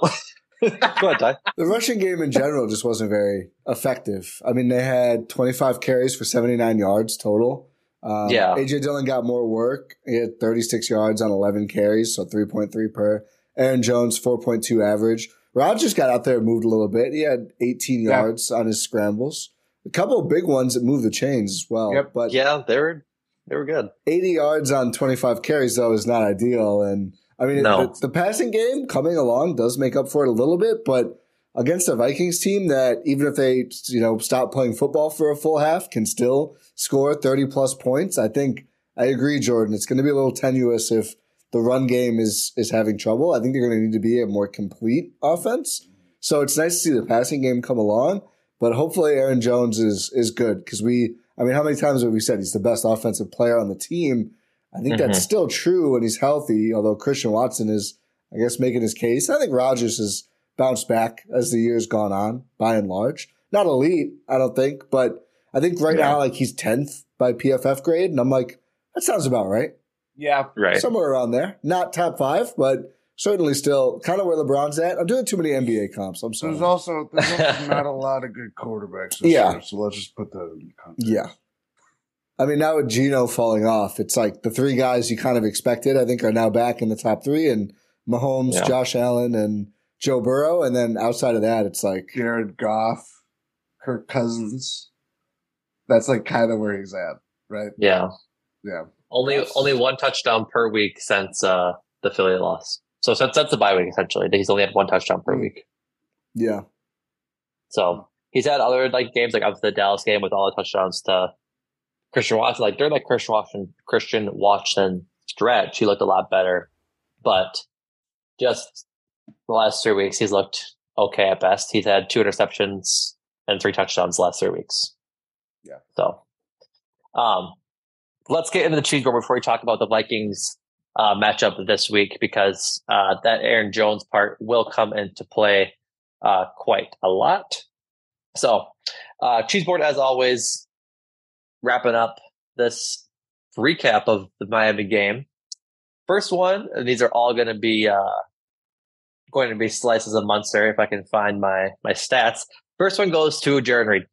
go ahead, Ti. the rushing game in general just wasn't very effective. I mean, they had 25 carries for 79 yards total. Um, Yeah. AJ Dillon got more work. He had 36 yards on 11 carries, so 3.3 per. Aaron Jones, 4.2 average. Rodgers got out there and moved a little bit. He had 18 Yeah. yards on his scrambles. A couple of big ones that moved the chains as well. Yep. But Yeah, they were they were good. 80 yards on 25 carries though is not ideal and i mean No. the, the passing game coming along does make up for it a little bit but against a vikings team that even if they you know stop playing football for a full half can still score 30 plus points i think i agree jordan it's going to be a little tenuous if the run game is is having trouble i think they're going to need to be a more complete offense so it's nice to see the passing game come along but hopefully aaron jones is is good because we I mean, how many times have we said he's the best offensive player on the team? I think that's Mhm. still true when he's healthy, although Christian Watson is, I guess, making his case. I think Rodgers has bounced back as the year's gone on, by and large. Not elite, I don't think, but I think right Yeah. now, like, he's 10th by PFF grade. And I'm like, that sounds about right. Yeah. Right. Somewhere around there. Not top five, but certainly still kind of where LeBron's at. I'm doing too many NBA comps. I'm sorry. There's also there's also not a lot of good quarterbacks this Yeah. year, so let's just put that in context. Yeah. I mean, now with Gino falling off, it's like the three guys you kind of expected, I think, are now back in the top three, and Mahomes, Yeah. Josh Allen, and Joe Burrow. And then outside of that, it's like, Jared Goff, Kirk Cousins. That's like kind of where he's at, right? Yeah. Yeah. Only only one touchdown per week since uh, the Philly loss. So since that's the bye week essentially, he's only had one touchdown per Mm. week. yeah, So he's had other like games like obviously the Dallas game with all the touchdowns to Christian Watson. Like during that Christian Watson Christian Watson stretch, he looked a lot better. But just the last three weeks, he's looked okay at best. He's had two interceptions and three touchdowns the last three weeks. Yeah. So, um, let's get into the cheese board before we talk about the Vikings uh, matchup this week because uh, that Aaron Jones part will come into play uh, quite a lot. So, uh, cheese board as always, wrapping up this recap of the Miami game. First one, and these are all going to be uh, going to be slices of Munster if I can find my my stats. First one goes to Jarran Reed.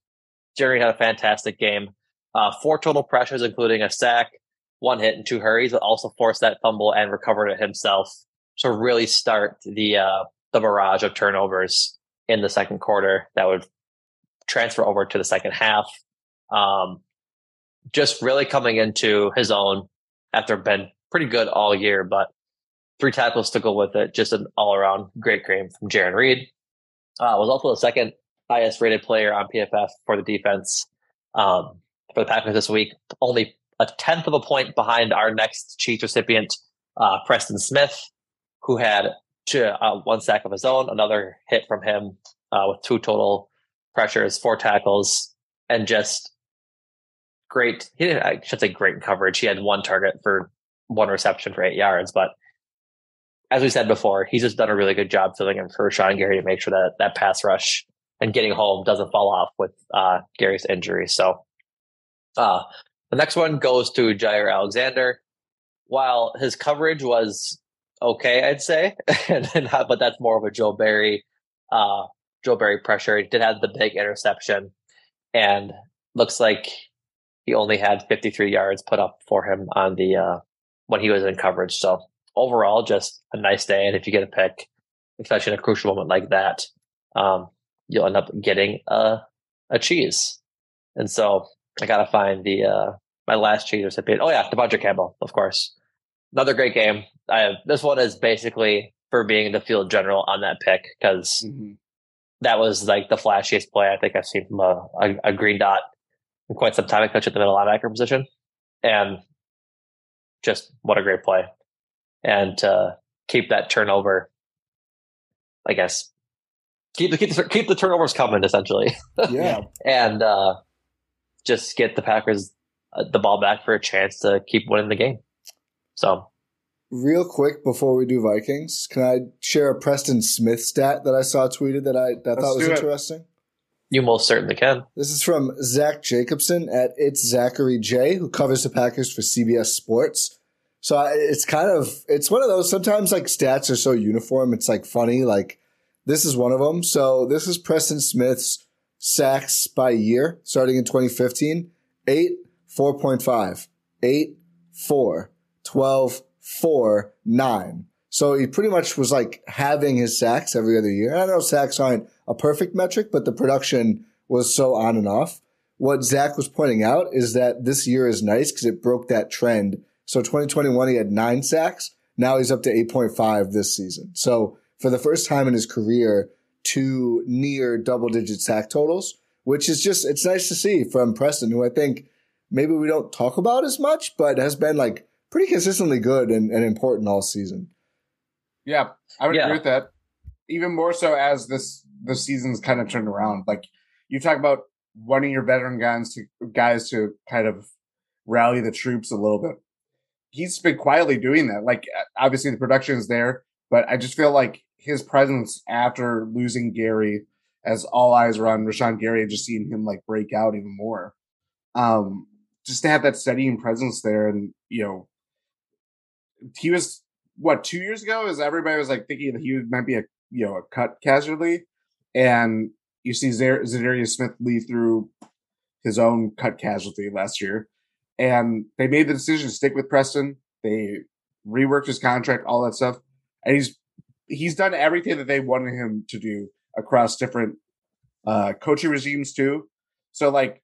Jarran Reed had a fantastic game. Uh, four total pressures, including a sack, one hit, and two hurries, but also forced that fumble and recovered it himself to really start the uh, the barrage of turnovers in the second quarter that would transfer over to the second half. Um, just really coming into his own after been pretty good all year, but three tackles to go with it. Just an all around great game from Jarran Reed. Uh, was also the second highest rated player on PFF for the defense um, for the Packers this week. Only a tenth of a point behind our next Chiefs recipient, uh, Preston Smith, who had two, uh, one sack of his own, another hit from him uh, with two total pressures, four tackles, and just great. He didn't, I should say great coverage. He had one target for one reception for eight yards, but as we said before, he's just done a really good job filling in for Sean Gary to make sure that that pass rush and getting home doesn't fall off with uh, Gary's injury. So uh, the next one goes to Jaire Alexander. While his coverage was okay, I'd say, and then, but that's more of a Joe Barry uh, Joe Barry pressure. He did have the big interception, and looks like he only had 53 yards put up for him on the uh, when he was in coverage. So overall, just a nice day. And if you get a pick, especially in a crucial moment like that, um, you'll end up getting a a cheese. And so I gotta find the uh, my last cheese recipient. Oh yeah, De'Vondre Campbell, of course. Another great game. I have, this one is basically for being the field general on that pick because Mm-hmm. that was like the flashiest play I think I've seen from a, a, a green dot in quite some time. I coach at the middle linebacker position, and just what a great play! And to keep that turnover, I guess keep the keep the, keep the turnovers coming essentially, Yeah. and uh, just get the Packers uh, the ball back for a chance to keep winning the game. So Real quick before we do Vikings, can I share a Preston Smith stat that I saw tweeted that I that I thought was do it. interesting? You most certainly can. This is from Zach Jacobson at It's Zachary J, who covers the Packers for CBS Sports. So it's kind of it's one of those. Sometimes like stats are so uniform, it's like funny. Like this is one of them. So this is Preston Smith's sacks by year, starting in 2015: eight, 4.5, eight, four, 12, four, nine. So he pretty much was like having his sacks every other year. And I know sacks aren't a perfect metric, but the production was so on and off. What Zach was pointing out is that this year is nice because it broke that trend. So 2021, he had nine sacks. Now he's up to 8.5 this season. So for the first time in his career, two near double digit sack totals, which is just, it's nice to see from Preston, who I think maybe we don't talk about as much, but has been like pretty consistently good and, and important all season. Yeah, I would Yeah. agree with that. Even more so as this the season's kind of turned around. Like you talk about wanting your veteran guys to guys to kind of rally the troops a little bit. He's been quietly doing that. Like obviously the production is there, but I just feel like his presence after losing Gary, as all eyes were on Rashan Gary, and just seeing him like break out even more. Um, just to have that steadying presence there, and you know, he was what two years ago is everybody was like thinking that he might be a you know a cut casualty, and you see Za'Darius Smith lead through his own cut casualty last year, and they made the decision to stick with Preston. They reworked his contract, all that stuff, and he's he's done everything that they wanted him to do across different uh coaching regimes too. So like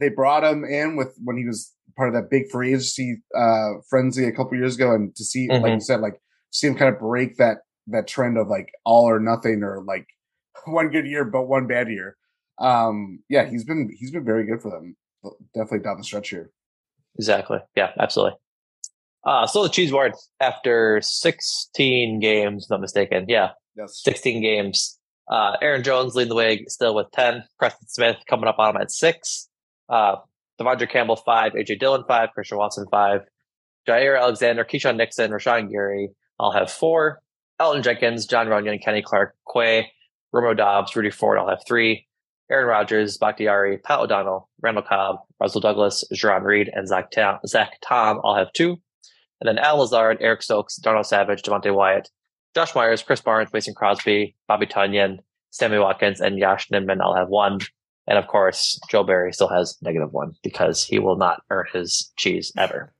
they brought him in with when he was part of that big free agency uh frenzy a couple years ago and to see like Mhm. you said like see him kind of break that that trend of like all or nothing or like one good year but one bad year um yeah he's been he's been very good for them definitely down the stretch here Exactly. Yeah, absolutely. Uh, so the cheese board after 16 games, not mistaken. Yeah, yes 16 games. Uh, Aaron Jones leading the way still with 10. Preston Smith coming up on him at six. Uh, De'Vondre Campbell, five. AJ Dillon, five. Christian Watson, five. Jaire Alexander, Keisean Nixon, Rashan Gary, all have four. Elgton Jenkins, Jon Runyan, Kenny Clark, Quay, Romeo Doubs, Rudy Ford, all have three. Aaron Rodgers, Bakhtiari, Pat O'Donnell, Randall Cobb, Rasul Douglas, Jarran Reed, and Zach Tom, Zach Tom all have two. And then Al Lazard, Eric Stokes, Darnell Savage, Devonte Wyatt, Josh Myers, Krys Barnes, Mason Crosby, Bobby Tonyan, Sammy Watkins, and Yosh Nijman all have one. And of course, Joe Barry still has negative one because he will not earn his cheese ever.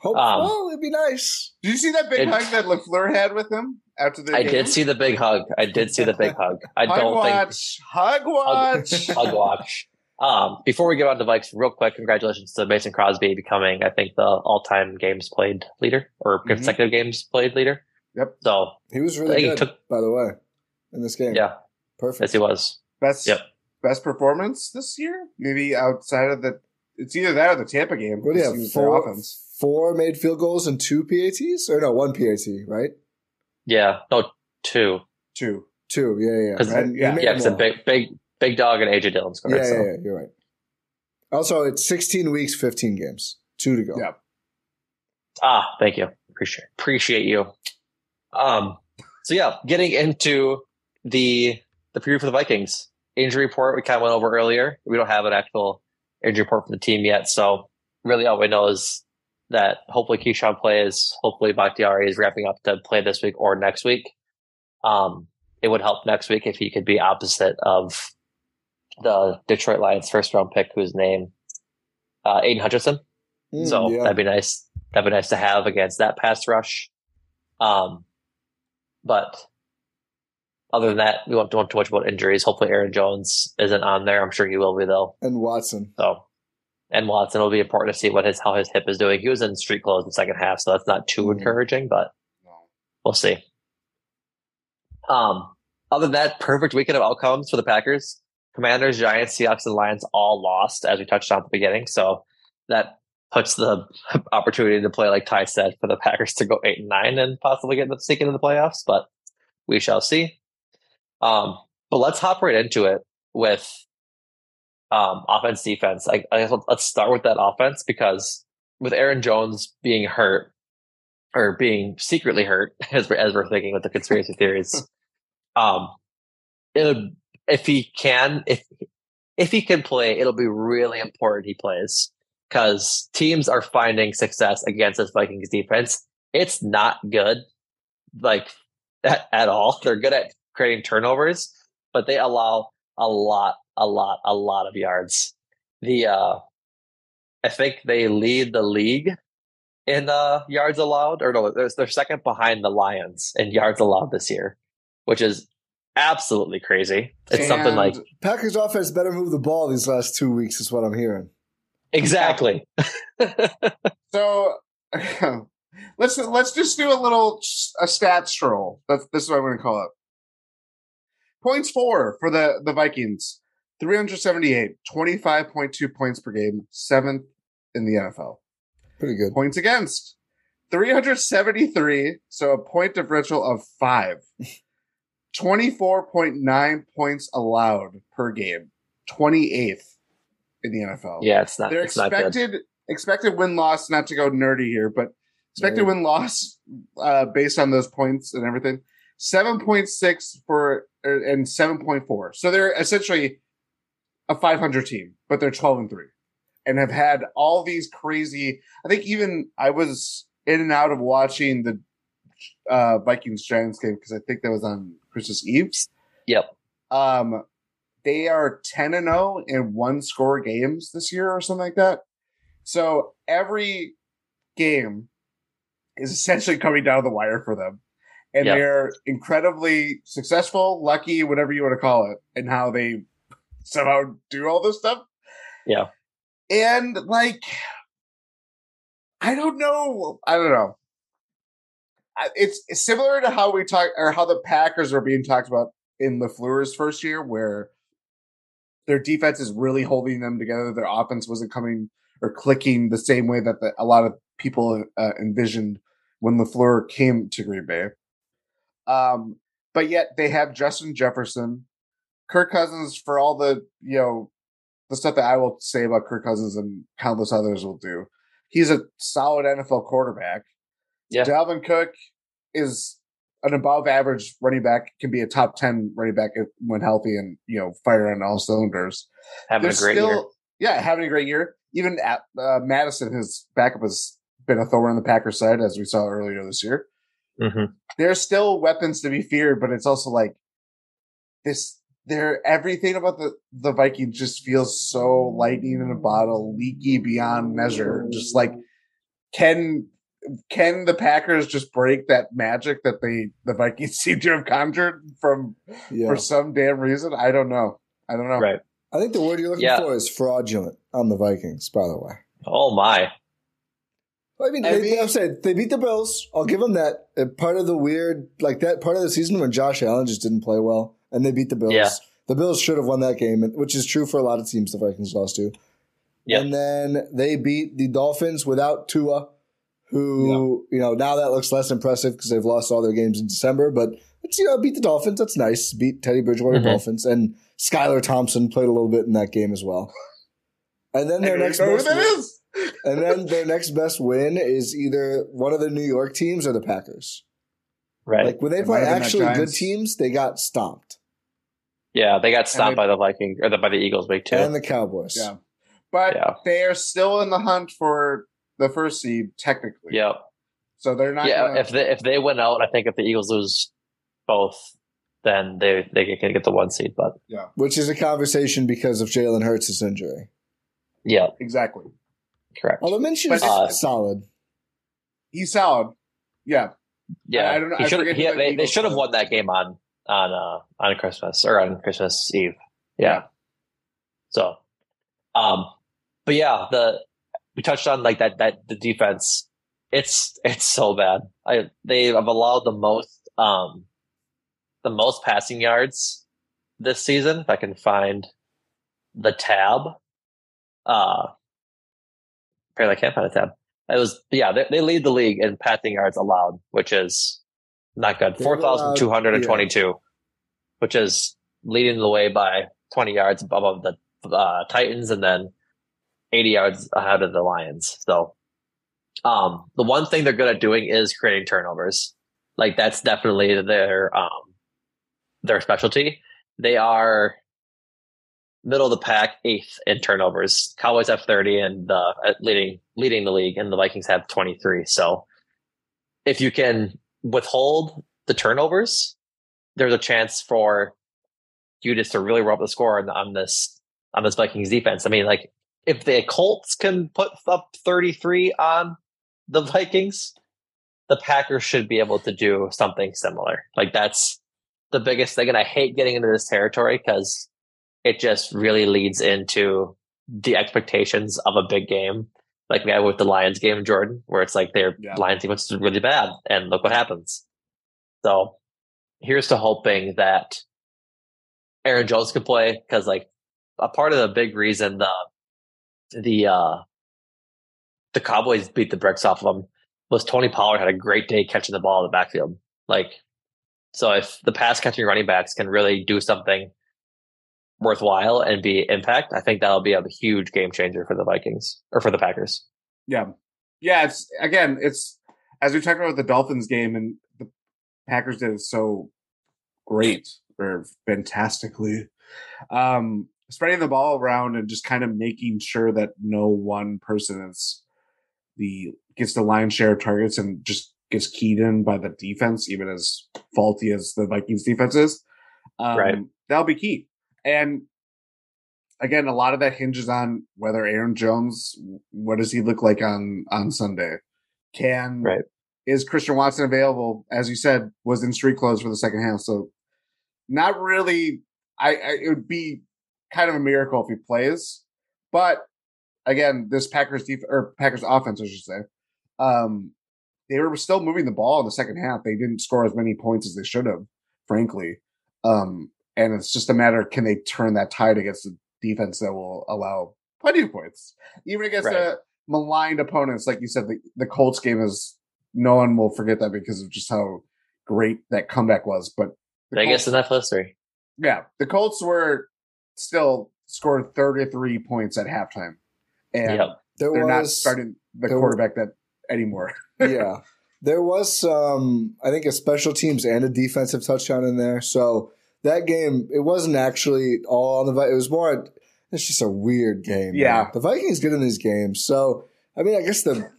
Hope, Um, well, it'd be nice. did you see that big It- hug that LaFleur had with him after the game? I game? did see the big hug. I did see the big hug. I hug don't think watch hug watch hug watch. Um, before we get on to Vikes, real quick, congratulations to Mason Crosby becoming, I think, the all-time games played leader or Mhm. consecutive games played leader. Yep. So He was really think he good, took- by the way, in this game. yeah, Perfect. yes, he was. That's Yep. Best performance this year maybe outside of the it's either that or the Tampa game What do you because have? he was their Four, offense four made field goals and two PATs? Or no, one PAT, right? Yeah, no, two. two Two, yeah, yeah. yeah. 'Cause- And he yeah, made Yeah, them because a big, big, big dog and AJ Dillon scored. Yeah, so. yeah, yeah, you're right. Also, it's 16 weeks, 15 games. Two to go. Yeah. Ah, thank you. Appreciate appreciate you. Um, so yeah, getting into the the preview for the Vikings injury report we kind of went over earlier. We don't have an actual injury report from the team yet, so really all we know is that hopefully Keisean plays. Hopefully Bakhtiari is wrapping up to play this week or next week. Um, it would help next week if he could be opposite of the Detroit Lions first round pick, whose name uh, Aidan Hutchinson. Mm, so yeah. that'd be nice. That'd be nice to have against that pass rush. Um, but other than that, we won't talk too much about injuries. Hopefully, Aaron Jones isn't on there. I'm sure he will be though. and Watson. So, and Watson will be important to see what his how his hip is doing. He was in street clothes in the second half, so that's not too Mhm. encouraging, but we'll see. Um, other than that, perfect weekend of outcomes for the Packers. Commanders, Giants, Seahawks, and Lions all lost, as we touched on at the beginning. So that puts the opportunity to play, like Ti said, for the Packers to go eight and nine and possibly get the sneak into the playoffs. But we shall see. Um, but let's hop right into it with um, offense, defense. I, I guess let's start with that offense because with Aaron Jones being hurt or being secretly hurt, as we're, as we're thinking with the conspiracy theories, um, it'll, if he can, if if he can play, it'll be really important he plays because teams are finding success against this Vikings defense. It's not good, like at, at all. They're good at creating turnovers, but they allow a lot, a lot, a lot of yards. The uh, I think they lead the league in uh, yards allowed, or no, they're, they're second behind the Lions in yards allowed this year, which is absolutely crazy. It's something like And Packers offense better move the ball these last two weeks, is what I'm hearing. exactly. So let's let's just do a little a stat stroll. That's this is what I'm going to call it. Points four for the the Vikings 378, 25.2 points per game, seventh in the NFL. Pretty good. Points against 373, so a point differential of five. 24.9 points allowed per game, 28th in the NFL. yeah, it's not. Their It's not good. expected expected win loss, not to go nerdy here, but expected Right. win loss uh, based on those points and everything, seven point six for er, and seven point four. So they're essentially a five hundred team, but they're twelve and three, and have had all these crazy. I think even I was in and out of watching the uh, Vikings Giants game because I think that was on Christmas Eve. Yep. Um, they are 10 and 0 in one score games this year or something like that. So every game is essentially coming down the wire for them. And Yep. they're incredibly successful, lucky, whatever you want to call it, and how they somehow do all this stuff. Yeah. And like, I don't know. I don't know. It's, it's similar to how we talk or how the Packers are being talked about in LaFleur's first year, where their defense is really holding them together. Their offense wasn't coming or clicking the same way that the, a lot of people uh, envisioned when LaFleur came to Green Bay. Um, but yet they have Justin Jefferson, Kirk Cousins for all the, you know, the stuff that I will say about Kirk Cousins and countless others will do. He's a solid NFL quarterback. Yeah. Dalvin Cook is an above average running back, can be a top 10 running back if, when healthy and, you know, fire on all cylinders. Having They're a great still, year. yeah, having a great year. Even at, uh, Mattison, his backup has been a thorn on the Packers side, as we saw earlier this year. Hmm There's still weapons to be feared, but it's also like this. There, everything about the the Vikings just feels so lightning in a bottle, leaky beyond measure. Just like can can the Packers just break that magic that they the Vikings seem to have conjured from Yeah. for some damn reason? I don't know. I don't know. Right. I think the word you're looking Yeah. for is fraudulent on the Vikings, by the way. Oh my. I mean, I mean- I'm saying they beat the Bills. I'll give them that. Uh, part of the weird, like that part of the season when Josh Allen just didn't play well, and they beat the Bills. Yeah. The Bills should have won that game, which is true for a lot of teams the Vikings lost to. Yeah. And then they beat the Dolphins without Tua, who you know now that looks less impressive because they've lost all their games in December. But it's you know beat the Dolphins. That's nice. Beat Teddy Bridgewater Mhm. Dolphins and Skylar Thompson played a little bit in that game as well. And then their next even know who best that win- is. and then their next best win is either one of the New York teams or the Packers. Right. Like when they It play might have been the actually good teams, they got stomped. yeah, they got stomped they- by the Vikings or the, by the Eagles week two. And the Cowboys. Yeah, but Yeah. they are still in the hunt for the first seed technically. Yep. So they're not. yeah, gonna, if they if they win out, I think if the Eagles lose both, then they they can get the one seed. But Yeah, Which is a conversation because of Jalen Hurts' injury. yeah, exactly. Correct. Although Minshew's But Uh, solid. He's solid. Yeah, Yeah, I don't know- He I should. forget He, they they should have won that game on on uh on Christmas or on Christmas Eve. Yeah. So, um, but yeah, the we touched on like that that the defense. It's it's so bad. I they have allowed the most um the most passing yards this season. If I can find the tab, uh, apparently I can't find a tab. It was yeah they, they lead the league in passing yards allowed, which is not good. Four thousand two hundred and twenty-two, which is leading the way by twenty yards above the uh, Titans, and then eighty yards ahead of the Lions. So, um, the one thing they're good at doing is creating turnovers. Like that's definitely their um their specialty. They are middle of the pack, eighth in turnovers. Cowboys have thirty, and uh, leading leading the league, and the Vikings have twenty three. So, if you can withhold the turnovers, there's a chance for you just to really rub the score on, on this on this Vikings defense. I mean, like if the Colts can put up 33 on the Vikings, the Packers should be able to do something similar. Like that's the biggest thing. And I hate getting into this territory because it just really leads into the expectations of a big game. Like we had with the Lions game, in Jordan, where it's like their Yeah. Lions defense is really bad, and look what happens. So here's to hoping that Aaron Jones can play because like a part of the big reason the the uh the Cowboys beat the bricks off of them was Tony Pollard had a great day catching the ball in the backfield. Like so if the pass catching running backs can really do something worthwhile and be impact, I think that'll be a huge game changer for the Vikings or for the Packers. yeah, yeah. It's again, it's as we talked about the Dolphins game, and the Packers did it so great or fantastically. Um, spreading the ball around and just kind of making sure that no one person is the gets the lion's share of targets and just gets keyed in by the defense, even as faulty as the Vikings defense is. Um, Right. That'll be key. And again, a lot of that hinges on whether Aaron Jones, what does he look like on on Sunday? Can Right. is Christian Watson available? As you said, was in street clothes for the second half, so not really. I, I it would be kind of a miracle if he plays, but again, this Packers def- or Packers offense, I should say, um, they were still moving the ball in the second half. They didn't score as many points as they should have, frankly. Um, and it's just a matter of can they turn that tide against the defense that will allow plenty of points, even against Right. the maligned opponents. Like you said, the, the Colts game is no one will forget that because of just how great that comeback was. But I Vegas Colts- in that history. yeah, the Colts were still scored 33 points at halftime. And Yep. They're not starting the there quarterback that anymore. yeah. There was some, I think, a special teams and a defensive touchdown in there. So that game, it wasn't actually all on the. Vi- It was more. It's just a weird game. Yeah. man. the Vikings get in these games. So I mean, I guess the,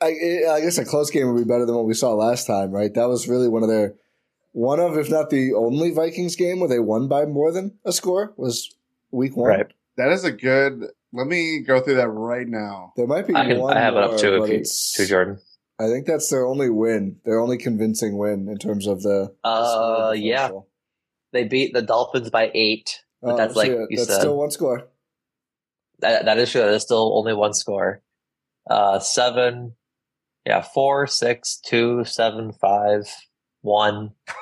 I, I guess a close game would be better than what we saw last time, right? That was really one of their, one of, if not the only Vikings game where they won by more than a score was week one. Right. That is a good. Let me go through that right now. There might be I can one I have it more, up too but if you it's- to Jordan. I think that's their only win, their only convincing win in terms of the. Uh yeah. differential. They beat the Dolphins by eight. But Oh, that's so like yeah, you that's said. still one score. That, that is true. That is still only one score. Uh, seven, yeah, four, six, two, seven, five, one.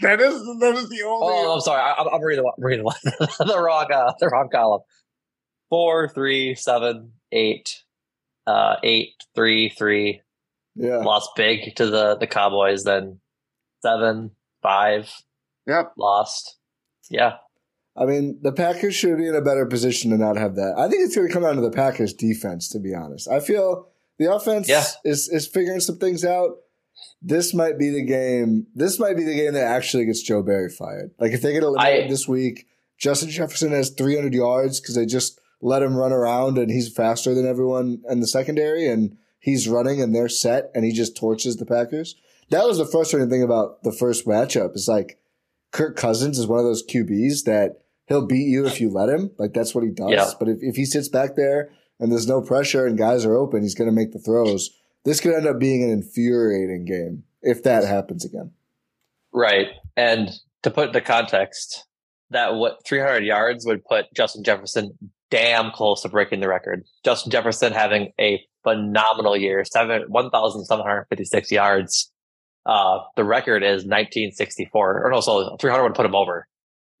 That is that is the only. Oh, I'm sorry. I, I'm, I'm reading, the, I'm reading the, the wrong, uh, the wrong column. Four, three, seven, eight, uh, eight, three, three. Yeah, Lost big to the the Cowboys. Then seven, five. Yep. Lost. Yeah. I mean the Packers should be in a better position to not have that. I think it's going to come down to the Packers defense. To be honest, I feel the offense Yeah. is is figuring some things out. This might be the game. This might be the game that actually gets Joe Barry fired. Like if they get eliminated I- this week, Justin Jefferson has 300 yards because they just let him run around and he's faster than everyone in the secondary and he's running and they're set and he just torches the Packers. That was the frustrating thing about the first matchup. Is like Kirk Cousins is one of those QBs that he'll beat you if you let him. Like that's what he does. Yeah. But if, if he sits back there and there's no pressure and guys are open, he's going to make the throws. This could end up being an infuriating game if that happens again. Right. And to put into context, that what 300 yards would put Justin Jefferson damn close to breaking the record. Justin Jefferson having a phenomenal year, seven 1,756 yards. Uh, the record is 1964, or no, so 300 would put him over.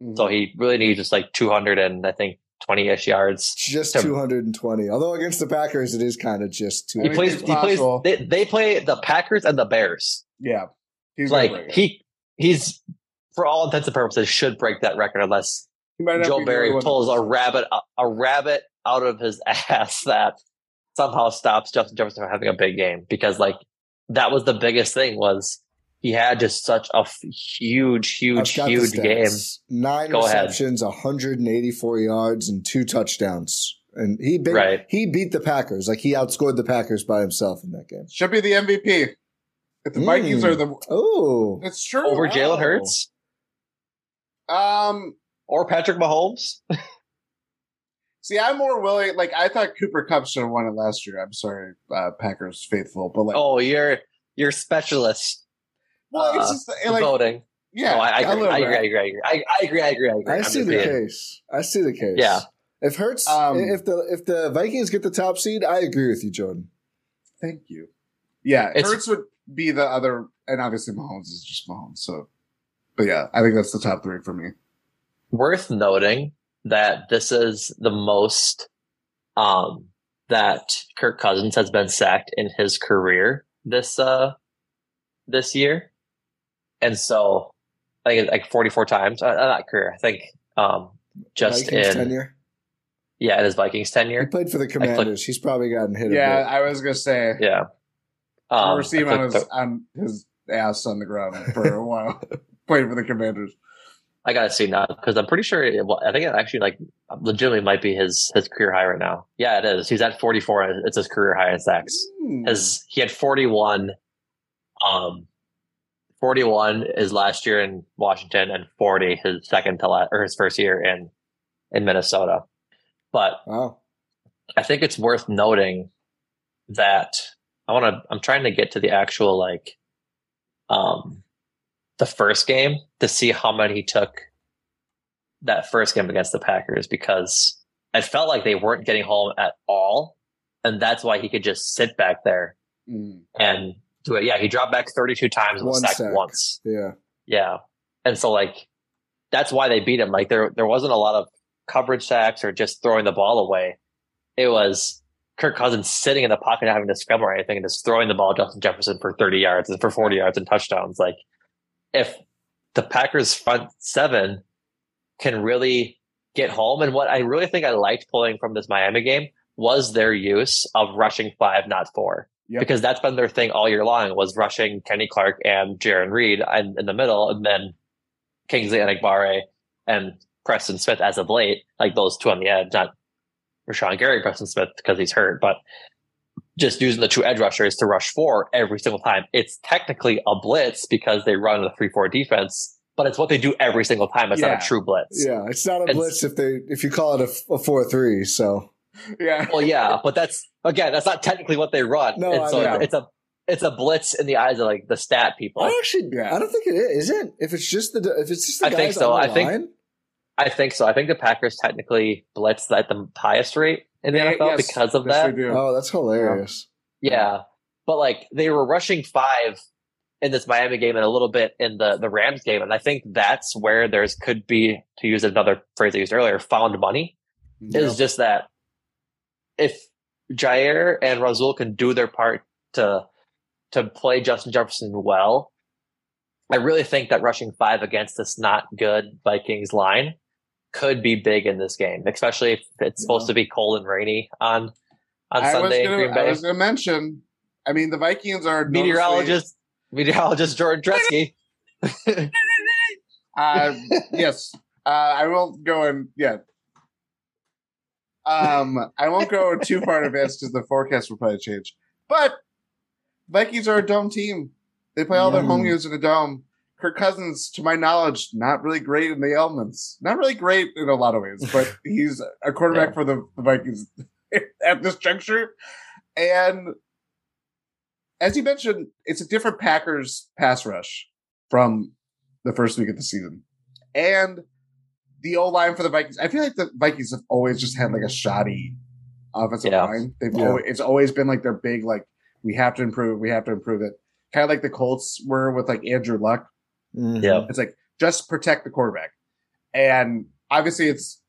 Mm-hmm. So he really needs just like 200 and I think 20 ish yards. Just to- 220. Although against the Packers, it is kind of just two. He plays, he plays, they, they play the Packers and the Bears. Yeah, he's like he, he's for all intents and purposes should break that record unless He might not Joe Barry pulls a rabbit a rabbit out of his ass that somehow stops Justin Jefferson from having a big game because like that was the biggest thing was he had just such a f- huge huge I've got the huge game. Nine Go ahead. receptions, 184 yards, and two touchdowns. And he beat, Right. he beat the Packers. Like he outscored the Packers by himself in that game. Should be the MVP. If the Mm. Vikings are the, Oh, it's true. Over Jalen Oh. Hurts Um, or Patrick Mahomes. see, I'm more willing. Like I thought Cooper Kupp should have won it last year. I'm sorry, uh, Packers faithful, but like, Oh, you're you're specialist well, it's uh, just like, voting. yeah, no, I, I, a agree, little I, agree, I agree. I agree. I, I agree. I agree. I agree. I see the case. I see the case. Yeah. If Hurts, Um, if the if the Vikings get the top seed, I agree with you, Jordan. Thank you. Yeah, It's- Hurts would be the other, and obviously Mahomes is just Mahomes. So, but yeah, I think that's the top three for me. worth noting that this is the most um that Kirk Cousins has been sacked in his career this uh this year. And so I think like 44 times. Uh, not career. I think um just Vikings in tenure. yeah, in his Vikings tenure, He tenure. played for the Commanders. He's probably gotten hit. Yeah, a bit. I was gonna say. Yeah. I Um, remember seeing him on think his, on his ass on the ground for a while, playing for the Commanders. I gotta see now because I'm pretty sure. It, I think it actually like legitimately might be his his career high right now. Yeah, it is. He's at 44. It's his career high in sacks. His he had 41. Um, 41 is last year in Washington, and 40 his second to last or his first year in in Minnesota. But Wow. I think it's worth noting that I want to. I'm trying to get to the actual like, um, the first game to see how many he took that first game against the Packers because I felt like they weren't getting home at all, and that's why he could just sit back there Mm. and do it. Yeah, he dropped back 32 times and was sacked sack. once. Yeah. Yeah. And so like that's why they beat him. Like there there wasn't a lot of coverage sacks or just throwing the ball away. It was Kirk Cousins sitting in the pocket not having to scramble or anything and just throwing the ball Justin Jefferson for 30 yards and for 40 yards and touchdowns. Like if the Packers front seven can really get home and what I really think I liked pulling from this Miami game was their use of rushing five, not four Yep. because that's been their thing all year long was rushing Kenny Clark and Jarran Reed in, in the middle, and then Kingsley Enagbare and Preston Smith as of late, like those two on the edge, not Rashan Gary, Preston Smith because he's hurt, but just using the two edge rushers to rush four every single time. It's technically a blitz because they run a three four defense, but it's what they do every single time. It's Yeah. not a true blitz. Yeah. It's not a It's- blitz if they if you call it a, a four three. So Yeah, Well, yeah, but that's again, that's not technically what they run. No, and I so know. it's a it's a blitz in the eyes of like the stat people. I actually Yeah. I don't think it is. Isn't if it's just the if it's just the I think so. on the I think- line? I think so. I think the Packers technically blitz at the highest rate in the Yeah, NFL yes. because of Yes, that. do. Oh, that's hilarious. Yeah. But like they were rushing five in this Miami game and a little bit in the, the Rams game. And I think that's where there's could be, to use another phrase I used earlier, found money. Is just that if Jaire and Rasul can do their part to to play Justin Jefferson well, I really think that rushing five against this not good Vikings line could be big in this game, especially if it's supposed to be cold and rainy on on I was, Sunday in gonna, Green I was gonna mention. I mean, the Vikings are Meteorologist, meteorologist Jordan Treske. Uh, yes, uh, I won't go in yeah. Um, I won't go too far in advance because the forecast will probably change. But Vikings are a dome team. They play all their home Mm. games in a dome. Kirk Cousins, to my knowledge, not really great in the elements. Not really great in a lot of ways, but he's a quarterback yeah. for the, the Vikings at this juncture. And as you mentioned, it's a different Packers pass rush from the first week of the season. And the O line for the Vikings, I feel like the Vikings have always just had like a shoddy offensive yeah. line. They've yeah. always, it's always been like their big, like, we have to improve, we have to improve it. Kind of like the Colts were with like Andrew Luck. Mm-hmm. Yeah. It's like just protect the quarterback. And obviously it's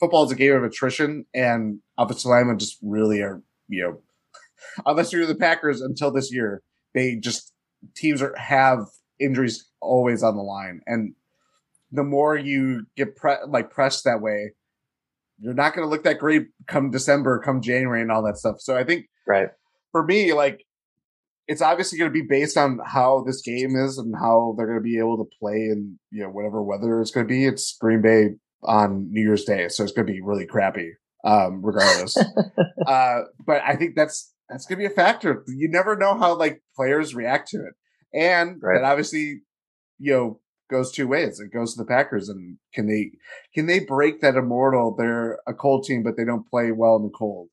football is a game of attrition and offensive linemen just really are, you know, unless you're the Packers until this year, they just teams are have injuries always on the line. And the more you get pre- like pressed that way, you're not going to look that great come December, come January, and all that stuff. So I think, right for me, like it's obviously going to be based on how this game is and how they're going to be able to play in you know whatever weather it's going to be. It's Green Bay on New Year's Day, so it's going to be really crappy, um, regardless. uh, but I think that's that's going to be a factor. You never know how like players react to it, and right. that obviously, you know, goes two ways. It goes to the Packers, and can they can they break that immortal? They're a cold team, but they don't play well in the cold,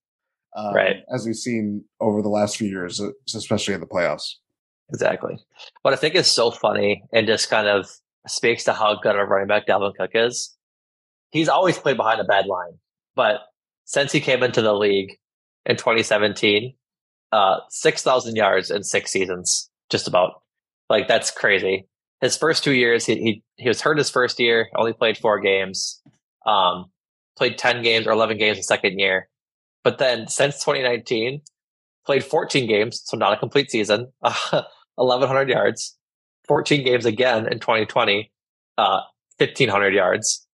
um, right? As we've seen over the last few years, especially in the playoffs. Exactly. What I think is so funny and just kind of speaks to how good a running back Dalvin Cook is. He's always played behind a bad line, but since he came into the league in 2017, uh, 6,000 yards in six seasons, just about. Like, that's crazy. His first two years, he, he, he was hurt his first year, only played four games, um, played 10 games or 11 games the second year. But then since 2019, played 14 games, so not a complete season, uh, 1,100 yards, 14 games again in 2020, uh, 1,500 yards,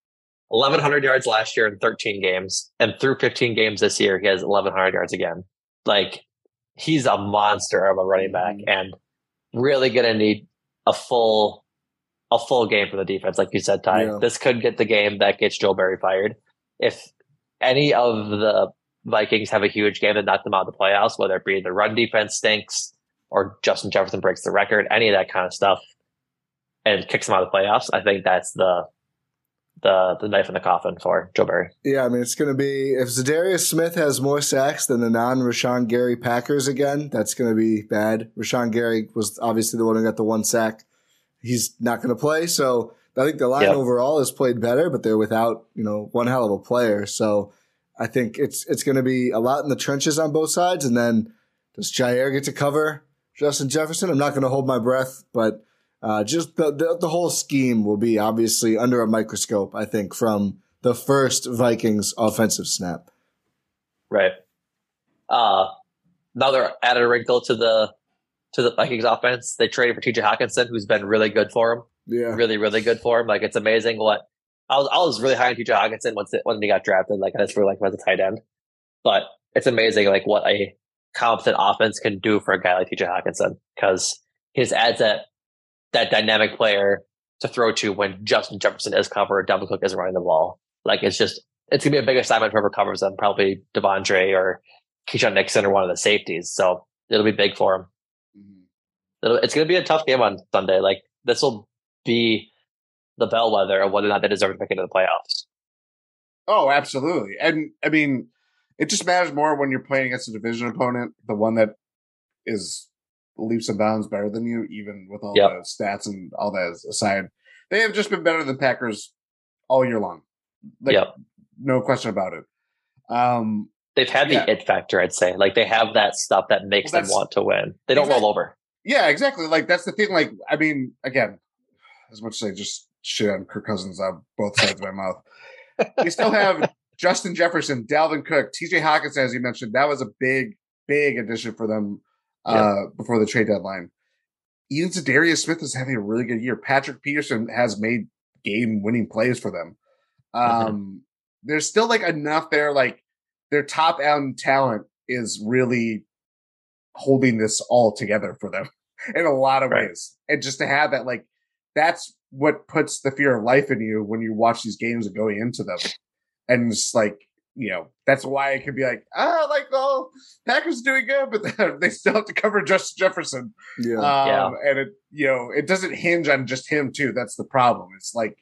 1,100 yards last year in 13 games, and through 15 games this year, he has 1,100 yards again. Like, he's a monster of a running back mm-hmm. and really going to need a full a full game for the defense, like you said, Ti. Yeah. This could get the game that gets Joe Barry fired. If any of the Vikings have a huge game that knock them out of the playoffs, whether it be the run defense stinks or Justin Jefferson breaks the record, any of that kind of stuff, and kicks them out of the playoffs, I think that's the the the knife in the coffin for Joe Barry. Yeah, I mean it's going to be if Za'Darius Smith has more sacks than the non Rashan Gary Packers again, that's going to be bad. Rashan Gary was obviously the one who got the one sack. He's not going to play, so I think the line yep. overall has played better, but they're without you know one hell of a player. So I think it's it's going to be a lot in the trenches on both sides, and then does Jaire get to cover Justin Jefferson? I'm not going to hold my breath, but uh, just the, the, the whole scheme will be obviously under a microscope. I think from the first Vikings offensive snap. Right. Uh, another added wrinkle to the to the Vikings offense. They traded for T.J. Hockenson, who's been really good for him. Yeah, really, really good for him. Like it's amazing what I was. I was really high on T.J. Hockenson once it, when he got drafted. Like I just really like him as a tight end, but it's amazing like what a competent offense can do for a guy like T.J. Hockenson because he just adds that that dynamic player to throw to when Justin Jefferson is covered, Dalvin Cook isn't running the ball. Like it's just it's gonna be a big assignment for whoever covers them, probably De'Vondre or Keisean Nixon or one of the safeties. So it'll be big for him. Mm-hmm. it's gonna be a tough game on Sunday. Like this will be the bellwether of whether or not they deserve to make it into the playoffs. Oh, absolutely. And I mean, it just matters more when you're playing against a division opponent, the one that is leaps and bounds better than you, even with all yep. the stats and all that aside. They have just been better than Packers all year long. Like, yep. No question about it. Um, They've had yeah. the it factor, I'd say. Like they have that stuff that makes well, them want to win. They don't exactly, roll over. Yeah, exactly. Like that's the thing. Like, I mean, again, as much as I just shit on Kirk Cousins on both sides of my mouth, we still have Justin Jefferson, Dalvin Cook, TJ Hockenson, as you mentioned. That was a big, big addition for them uh, before the trade deadline. Even Darius Smith is having a really good year. Patrick Peterson has made game winning plays for them. Mm-hmm. Um, mm-hmm. There's still like enough there, like their top end talent is really holding this all together for them in a lot of right. ways. And just to have that, like, that's what puts the fear of life in you when you watch these games and going into them. And it's like, you know, that's why it could be like, ah, like, oh, Packers are doing good, but they still have to cover Justin Jefferson. Yeah. Um, Yeah. And it, you know, it doesn't hinge on just him too. That's the problem. It's like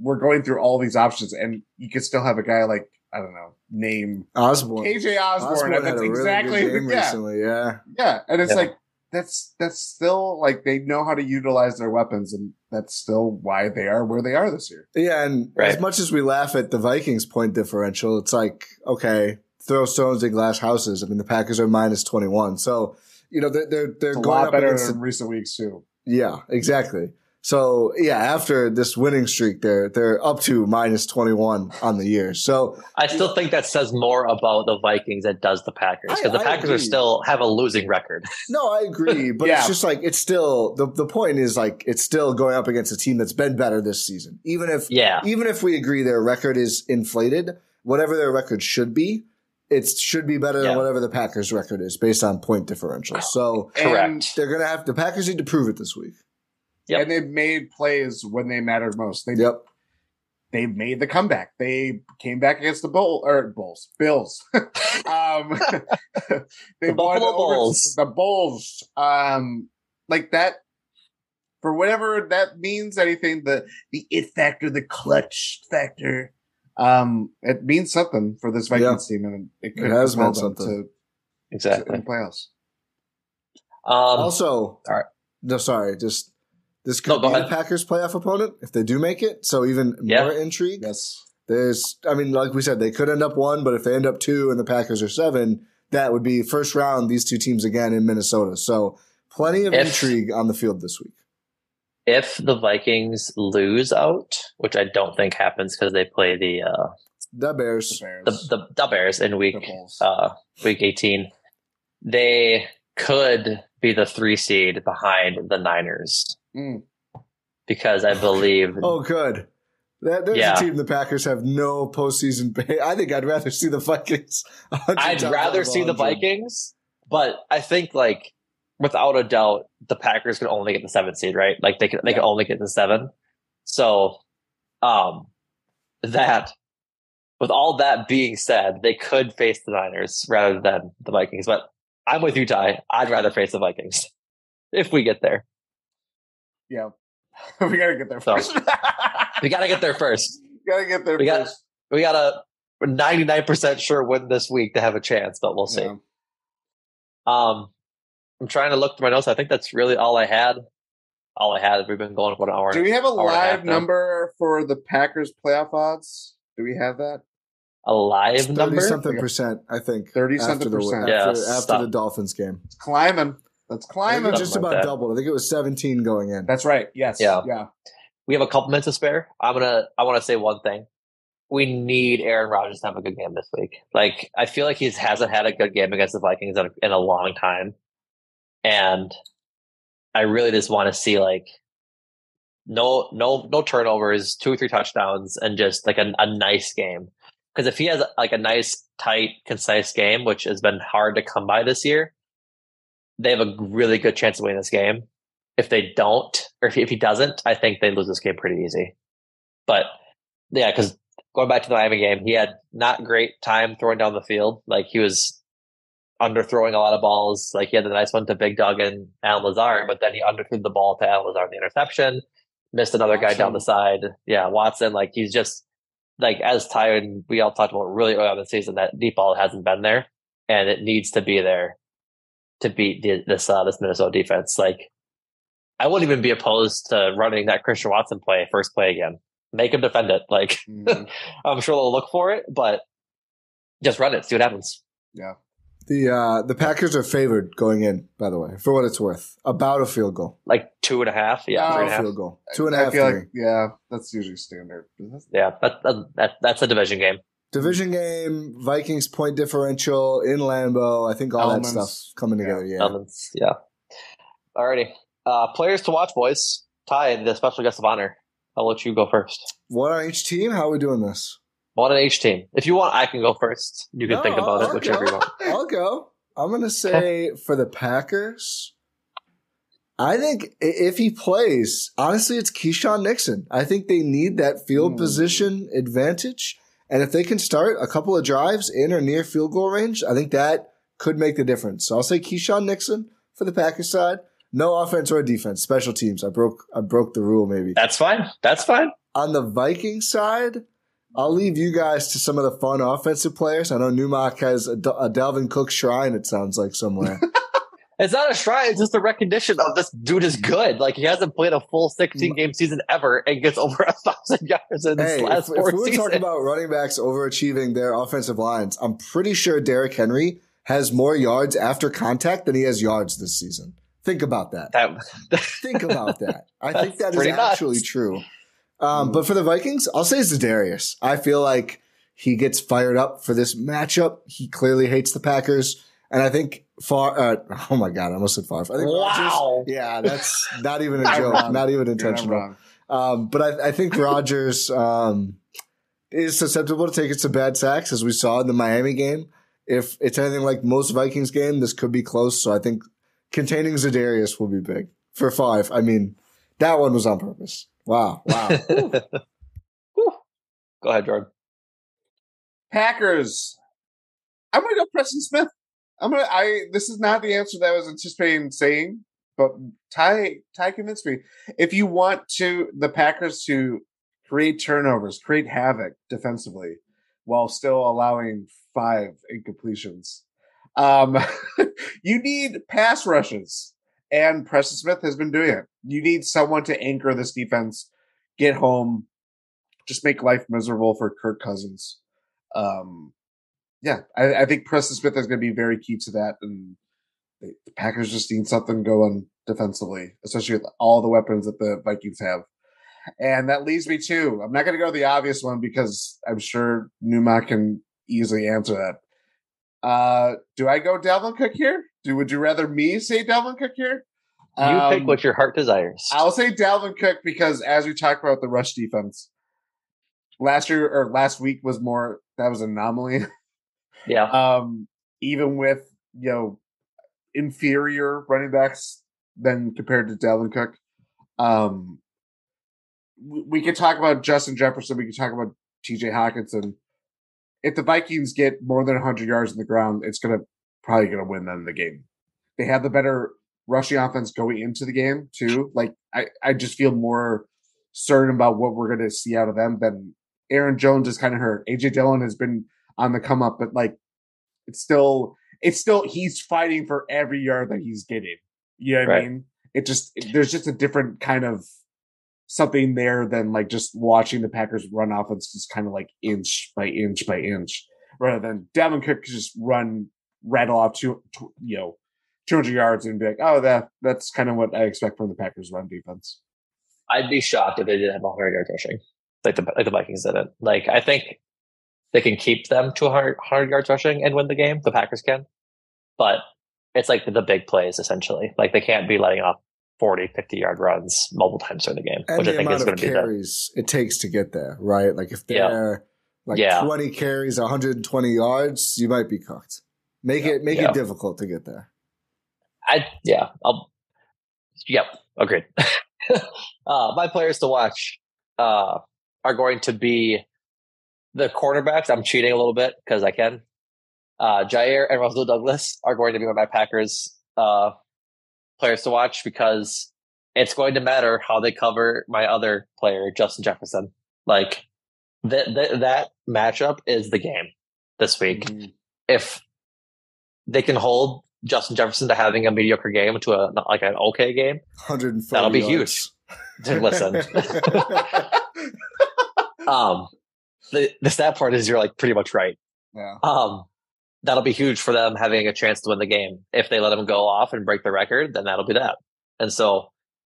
we're going through all these options, and you could still have a guy like I don't know, name Osborne. KJ Osborne. Osborne and had that's a really exactly good game yeah, recently. Yeah. yeah. And it's Yeah. like that's that's still like they know how to utilize their weapons, and that's still why they are where they are this year. Yeah, and Right. as much as we laugh at the Vikings point differential, it's like, okay, throw stones in glass houses. I mean, the Packers are minus 21. So, you know, they're, they're, they're It's a going lot up better against than the, recent weeks too. Yeah, exactly. So yeah, after this winning streak, they're they're up to minus twenty one on the year. So I still think that says more about the Vikings than does the Packers because the I Packers are still have a losing record. no, I agree, but Yeah. it's just like it's still the the point is like it's still going up against a team that's been better this season. Even if Yeah, even if we agree their record is inflated, whatever their record should be, it should be better Yeah. than whatever the Packers record is based on point differential. So correct. And, they're gonna have the Packers need to prove it this week. Yep. and they've made plays when they mattered most. They Yep. they made the comeback. They came back against the bull or bulls, Bills. um, they The won Buffalo over Bulls. The Bulls, um, like that. For whatever that means, anything the the it factor, the clutch factor, um, it means something for this Vikings team, and it could It has meant something. to, to exactly. in the playoffs. Um, also, all right. No, sorry, just this could No, go be the. Packers' playoff opponent if they do make it. So even Yeah. more intrigue. Yes, There's, I mean, like we said, they could end up one, but if they end up two and the Packers are seven, that would be first round. These two teams again in Minnesota. So plenty of If- intrigue on the field this week. if the Vikings lose out, which I don't think happens because they play the uh, The the Bears. Bears, the, the the Bears in week uh, week eighteen, they could be the three seed behind the Niners Mm. because I believe Oh, good. That, there's Yeah. a team the Packers have no postseason. Pay. I think I'd rather see the Vikings. I'd rather see the Vikings, but I think like without a doubt, the Packers can only get the seventh seed, right? Like they can they can Yeah. only get the seven. So, um, that with all that being said, they could face the Niners rather than the Vikings. But I'm with you, Ti. I'd rather face the Vikings if we get there. Yeah, we gotta get there So, first. We got to get there first. gotta get there We got- first. We got to. 99% sure win this week to have a chance, but we'll see. Yeah. Um, I'm trying to look through my notes. I think that's really all I had. All I had. We've been going for an hour. Do we have a hour and a half live now. number for the Packers playoff odds? Do we have that? A live Thirty number? something percent, I think. 30 something the- percent. Yeah, After, after the Dolphins game. It's climbing. That's I think climbing. it just like about that. doubled. I think it was 17 going in. That's right. Yes. Yeah. Yeah. We have a couple minutes to spare. I'm gonna. I want to say one thing. We need Aaron Rodgers to have a good game this week. Like I feel like he hasn't had a good game against the Vikings in a, in a long time, and I really just want to see like no no no turnovers, two or three touchdowns, and just like a, a nice game. Because if he has like a nice, tight, concise game, which has been hard to come by this year, they have a really good chance of winning this game. If they don't, or if, if he doesn't, I think they lose this game pretty easy. But yeah, because going back to the Miami game, he had not great time throwing down the field. Like he was underthrowing a lot of balls. Like he had the nice one to Big Doug and Allen Lazard, but then he underthrew the ball to Allen Lazard in the interception. Missed another guy down the side. Yeah, Watson. Like he's just like as tired. And we all talked about really early on the season that deep ball hasn't been there, and it needs to be there to beat the, this uh, this Minnesota defense. Like I wouldn't even be opposed to running that Christian Watson play first play again. Make him defend it. Like Mhm. I'm sure they'll look for it, but just run it. See what happens. yeah. The uh, the Packers are favored going in, by the way, for what it's worth. About a field goal. Like two and a half. Yeah, No. About a a half. field goal. Two and a I half, feel three. like yeah, that's usually standard. Yeah, that, that, that that's a division game. Division game, Vikings point differential in Lambeau. I think all Elements. that stuff coming together. Yeah. Elements. Yeah. Alrighty. Uh, players to watch, boys. Ti, the special guest of honor. I'll let you go first. One on each team. How are we doing this? One on each team. If you want, I can go first. You can No, think about I'll it, whichever go. you want. I'll go. I'm going to say for the Packers, I think if he plays, honestly, it's Keisean Nixon. I think they need that field Hmm. position advantage. And if they can start a couple of drives in or near field goal range, I think that could make the difference. So I'll say Keisean Nixon for the Packers side. No offense or defense, special teams. I broke I broke the rule maybe. That's fine. That's fine. On the Viking side, I'll leave you guys to some of the fun offensive players. I know Numac has a, a Dalvin Cook shrine, it sounds like somewhere. it's not a shrine, it's just a recognition of this dude is good. Like he hasn't played a full 16 game season ever and gets over a thousand yards in hey, his last if, four if we were seasons. talking about running backs overachieving their offensive lines, I'm pretty sure Derrick Henry has more yards after contact than he has yards this season. Think about that. that Think about that. I think that is nuts. actually true. Um, but for the Vikings, I'll say Za'Darius. I feel like he gets fired up for this matchup. He clearly hates the Packers, and I think far. Uh, oh my god, I almost said far. I think Wow. Rodgers- yeah, that's not even a I'm joke. wrong. Not even You're not intentional. Um, but I, I think Rodgers um, is susceptible to taking some bad sacks, as we saw in the Miami game. If it's anything like most Vikings game, this could be close. So I think containing Za'Darius will be big for five. I mean, that one was on purpose. Wow, wow. Whew. Go ahead, Jordan. Packers. I'm gonna go Preston Smith. I'm gonna. I. This is not the answer that I was anticipating saying, but Ti Ti convinced me. If you want to the Packers to create turnovers, create havoc defensively, while still allowing five incompletions, um, you need pass rushes, and Preston Smith has been doing it. You need someone to anchor this defense, get home, just make life miserable for Kirk Cousins. Um, yeah, I, I think Preston Smith is going to be very key to that, and the, the Packers just need something going defensively, especially with all the weapons that the Vikings have. And that leads me to I'm not going to go the obvious one because I'm sure Numac can easily answer that. Uh, do I go Dalvin Cook here? Do would you rather me say Dalvin Cook here? You pick Um, what your heart desires. I'll say Dalvin Cook because as we talk about the rush defense, last year or last week was more that was an anomaly. yeah. Um, even with you know inferior running backs than compared to Dalvin Cook. Um, we, we could talk about Justin Jefferson. We could talk about T.J. Hockenson. If the Vikings get more than 100 yards in the ground, it's gonna probably gonna win them the game. They have the better rushing offense going into the game too. Like I, I just feel more certain about what we're gonna see out of them than Aaron Jones is kind of hurt. AJ Dillon has been on the come up, but like it's still it's still he's fighting for every yard that he's getting. You know what I mean? It just there's just a different kind of something there than like just watching the Packers run offense just kind of like inch by inch by inch, rather than Dalvin Cook could just run rattle off two, two you know 200 yards and be like, oh that that's kind of what I expect from the Packers run defense. I'd be shocked if they didn't have 100 yard rushing, like the like the Vikings did it. Like I think they can keep them to 100, 100 yards rushing and win the game. The Packers can, but it's like the big plays essentially. Like they can't be letting off 40, 50 yard runs multiple times during the game, and which I the think is going to be the carries it takes to get there, right? Like if Yeah. they're like Yeah. 20 carries, 120 yards, you might be cooked. Make it make Yeah. it difficult to get there. I yeah, I'll yep, agreed. uh my players to watch uh are going to be the cornerbacks. I'm cheating a little bit because I can. Uh Jaire and Rasul Douglas are going to be one of my Packers uh players to watch because it's going to matter how they cover my other player, Justin Jefferson. Like that that that matchup is the game this week if they can hold Justin Jefferson to having a mediocre game to a like an okay game, 140 that'll be yards. huge. Listen, um, the the stat part is you're like pretty much right. Yeah. Um, that'll be huge for them having a chance to win the game. If they let him go off and break the record, then that'll be that. And so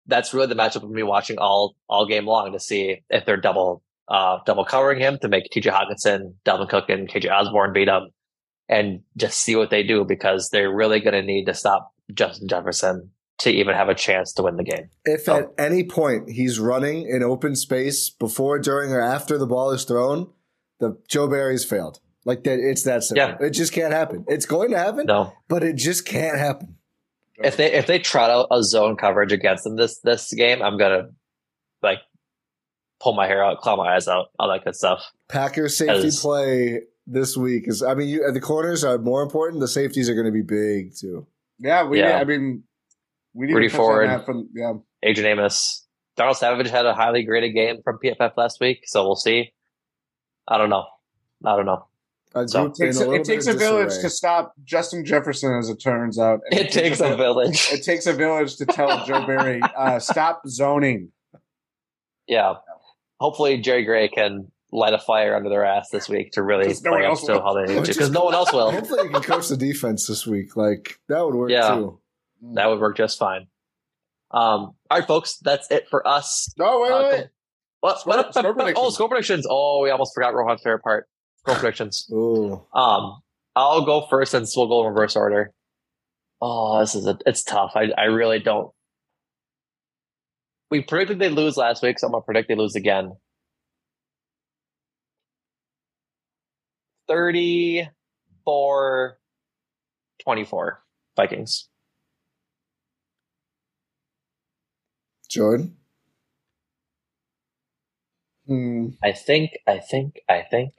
that's really the matchup of me watching all all game long to see if they're double uh double covering him to make TJ Hockenson, Dalvin Cook, and KJ Osborne beat him, and just see what they do because they're really going to need to stop Justin Jefferson to even have a chance to win the game. If at any point he's running in open space before, during, or after the ball is thrown, the Joe Barry's failed. Like that, it's that simple. Yeah. It just can't happen. It's going to happen, No, but it just can't happen. if they if they trot out a zone coverage against them this this game, I'm gonna like pull my hair out, claw my eyes out, all that good stuff. Packers safety As- play this week is. I mean, you, the corners are more important. The safeties are going to be big too. Yeah, we. Yeah. I mean, we need Rudy to Ford. that From, yeah, Adrian Amos. Darnell Savage had a highly graded game from PFF last week, so we'll see. I don't know. I don't know. So- group in takes, a it takes a village disarray. to stop Justin Jefferson, as it turns out. And It takes a village. It takes a village to tell Joe Barry, uh, stop zoning. Yeah. Hopefully Jerry Gray can light a fire under their ass this week to really 'Cause no one play up to will. how they need to. Because no one else will. Hopefully, he can coach the defense this week. Like that would work Yeah. too. That would work just fine. Um, all right, folks, that's it for us. No, wait, Uh, wait, Score- score oh, predictions. score predictions. Oh, we almost forgot Rohan's favorite part. Score predictions. Oh, Um, I'll go first and we'll go in reverse order. Oh, this is a, it's tough. I, I really don't. We predicted they lose last week, so I'm gonna predict they lose again. 34 24 Vikings. Jordan. Hmm. I think, I think, I think.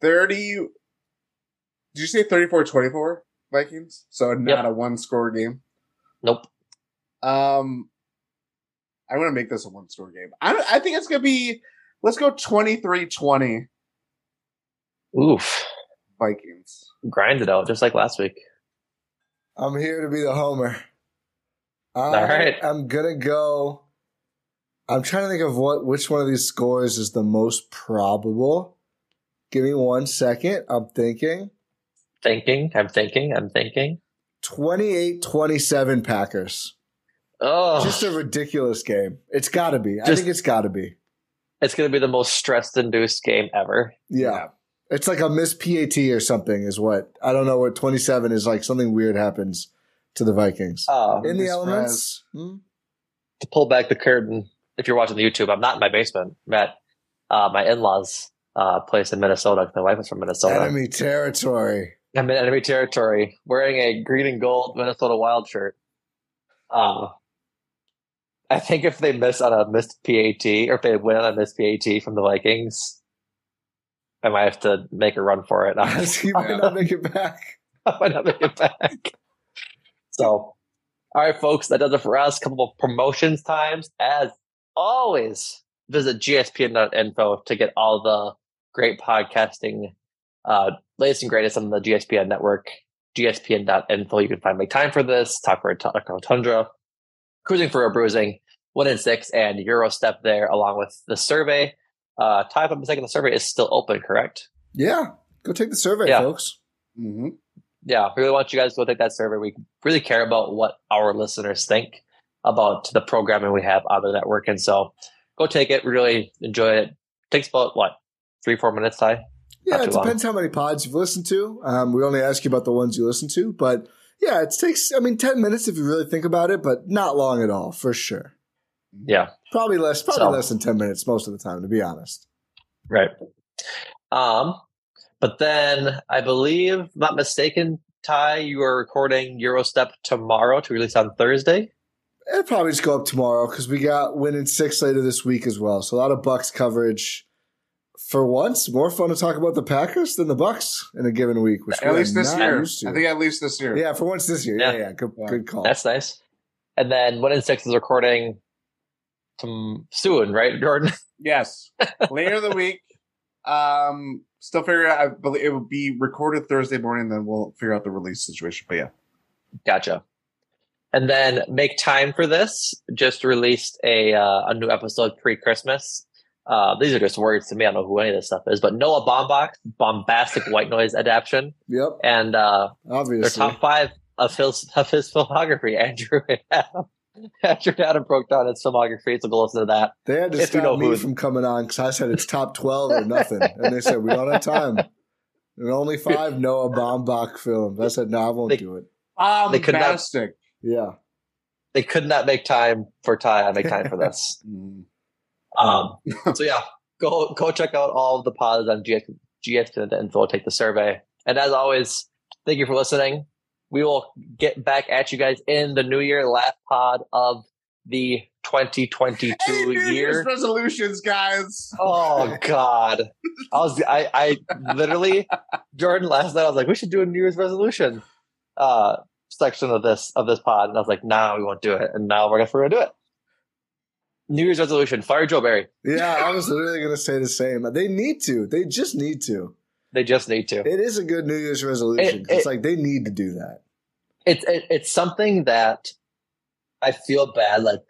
30. Did you say 34 24 Vikings? So not a one score game? Nope. Um, I'm going to make this a one score game. I, I think it's going to be, let's go 23 20 Oof. Vikings. Grind it out just like last week. I'm here to be the homer. I, All right. I'm gonna go. I'm trying to think of what which one of these scores is the most probable. Give me one second. I'm thinking. Thinking, I'm thinking, I'm thinking. 28-27 Packers. Oh, Just a ridiculous game. It's got to be. I think it's got to be. it's going to be the most stress induced game ever. Yeah. It's like a missed PAT or something is what. I don't know what 27 is like something weird happens to the Vikings. Uh, In the elements. Hmm? to pull back the curtain, if you're watching the YouTube, I'm not in my basement. I'm at uh, my in laws' uh, place in Minnesota. My wife is from Minnesota. Enemy territory. I'm in enemy territory wearing a green and gold Minnesota Wild shirt. Um, I think if they miss on a missed PAT or if they win on a missed PAT from the Vikings, I might have to make a run for it. he might not make it back. I might not make it back. So, all right, folks, that does it for us. couple of promotions times. As always, visit gspn.info to get all the great podcasting, uh, latest and greatest on the GSPN network. gspn.info. You can find Make Time for This, Talk of the Tundra, Cruising for a Bruising, Win In 6, and Gyro Step there, along with the survey. Uh, Ti, if I'm mistaken, the survey is still open, correct? Yeah. Go take the survey, Yeah. folks. Mm-hmm. Yeah, we really want you guys to go take that survey. We really care about what our listeners think about the programming we have on the network. And so go take it. Really enjoy it. takes about what, three, four minutes, Ti? Yeah, Not it too long. depends how many pods you've listened to. Um, we only ask you about the ones you listen to, but yeah, it takes, I mean, 10 minutes if you really think about it, but not long at all, for sure. Yeah, Probably less, probably So- less than 10 minutes most of the time, to be honest. right. Um, but then I believe, if not mistaken, Ti, you are recording Gyro Step tomorrow to release on Thursday. It'll probably just go up tomorrow because we got Win In 6 later this week as well. So a lot of Bucks coverage. For once, more fun to talk about the Packers than the Bucks in a given week. Which At we least this year. used to. I think at least this year. yeah, for once this year. Yeah, Yeah. yeah, good, Yeah. good call. That's nice. And then Win In 6 is recording tom- soon, right, Jordan? Yes. Later in the week. Um, still figure out. I believe it will be recorded Thursday morning. Then we'll figure out the release situation. But yeah, Gotcha. And then make time for this. Just released a uh, a new episode pre Christmas. Uh, these are just words to me. I don't know who any of this stuff is, but Noah Baumbach, bombastic white noise adaptation, Yep, and uh, their top five of his of his filmography. Andrew Adam, Andrew Adam broke down his filmography, so go listen to that. They had to If you stop know me who- from coming on because I said it's top 12 or nothing. and they said, we don't have time. And only five Noah Baumbach films. I said, no, I won't They- do it. They could not- bombastic. Yeah. They could not make time for Ti. I make time for this. Mm. Um, so yeah, go go check out all of the pods on GX, GXPN.info. Take the survey, and as always, thank you for listening. We will get back at you guys in the new year, last pod of the 2022 Hey, New year. Year's resolutions, guys. Oh God, I was I I literally Jordan last night. I was like, we should do a New Year's resolution uh section of this of this pod, and I was like, nah, we won't do it, and now we're gonna we're gonna do it. New Year's resolution: fire Joe Barry. Yeah, I was literally going to say the same. They need to. They just need to. They just need to. It is a good New Year's resolution. It- it's like they need to do that. It's it, it's something that I feel bad like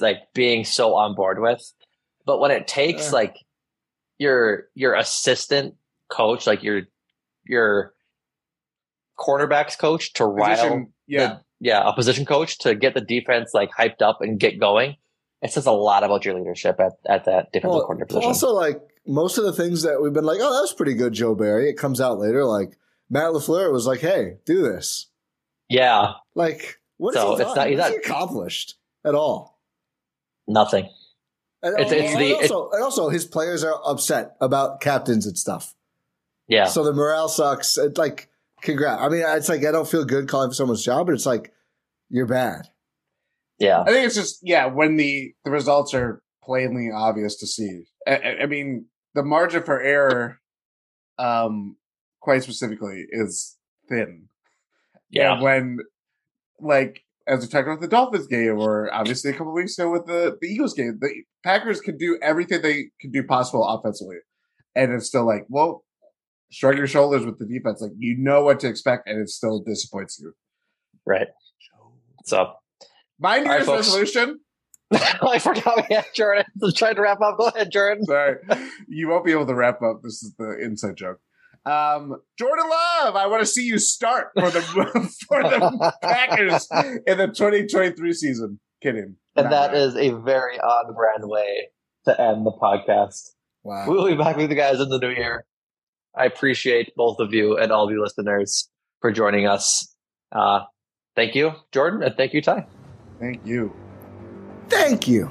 like being so on board with, but when it takes Uh. like your your assistant coach, like your your cornerbacks coach to rile Position, yeah. the, yeah, a position coach to get the defense like hyped up and get going. It says a lot about your leadership at, at that defensive Well, coordinator position. also, like most of the things that we've been like, oh, that was pretty good, Joe Barry. It comes out later. Like Matt LaFleur was like, hey, do this. yeah, Like, what has So he it's not- he's not- he accomplished at all? nothing. And, It's- it's and the- also, and also, his players are upset about captains and stuff. Yeah, So the morale sucks. It's like, congrats. I mean, it's like I don't feel good calling for someone's job, but it's like you're bad. yeah, I think it's just yeah when the the results are plainly obvious to see. I, I- I mean, the margin for error, um, quite specifically, is thin. yeah. And when, like, as we talked about the Dolphins game, or obviously a couple weeks ago with the the Eagles game, the Packers can do everything they can do possible offensively, and it's still like, well, shrug your shoulders with the defense. Like you know what to expect, and it still disappoints you. Right. So My New All right, Year's folks. resolution. I forgot we had Jordan. I was trying to wrap up. Go ahead, Jordan. Sorry, you won't be able to wrap up. This is the inside joke. Um, Jordan Love, I want to see you start for the for the Packers in the 2023 season. Kidding. And Not that right. is a very on brand way to end the podcast. Wow. We'll be back with you guys in the new year. I appreciate both of you and all of you listeners for joining us. Uh, thank you, Jordan, and thank you, Ti. Thank you. Thank you.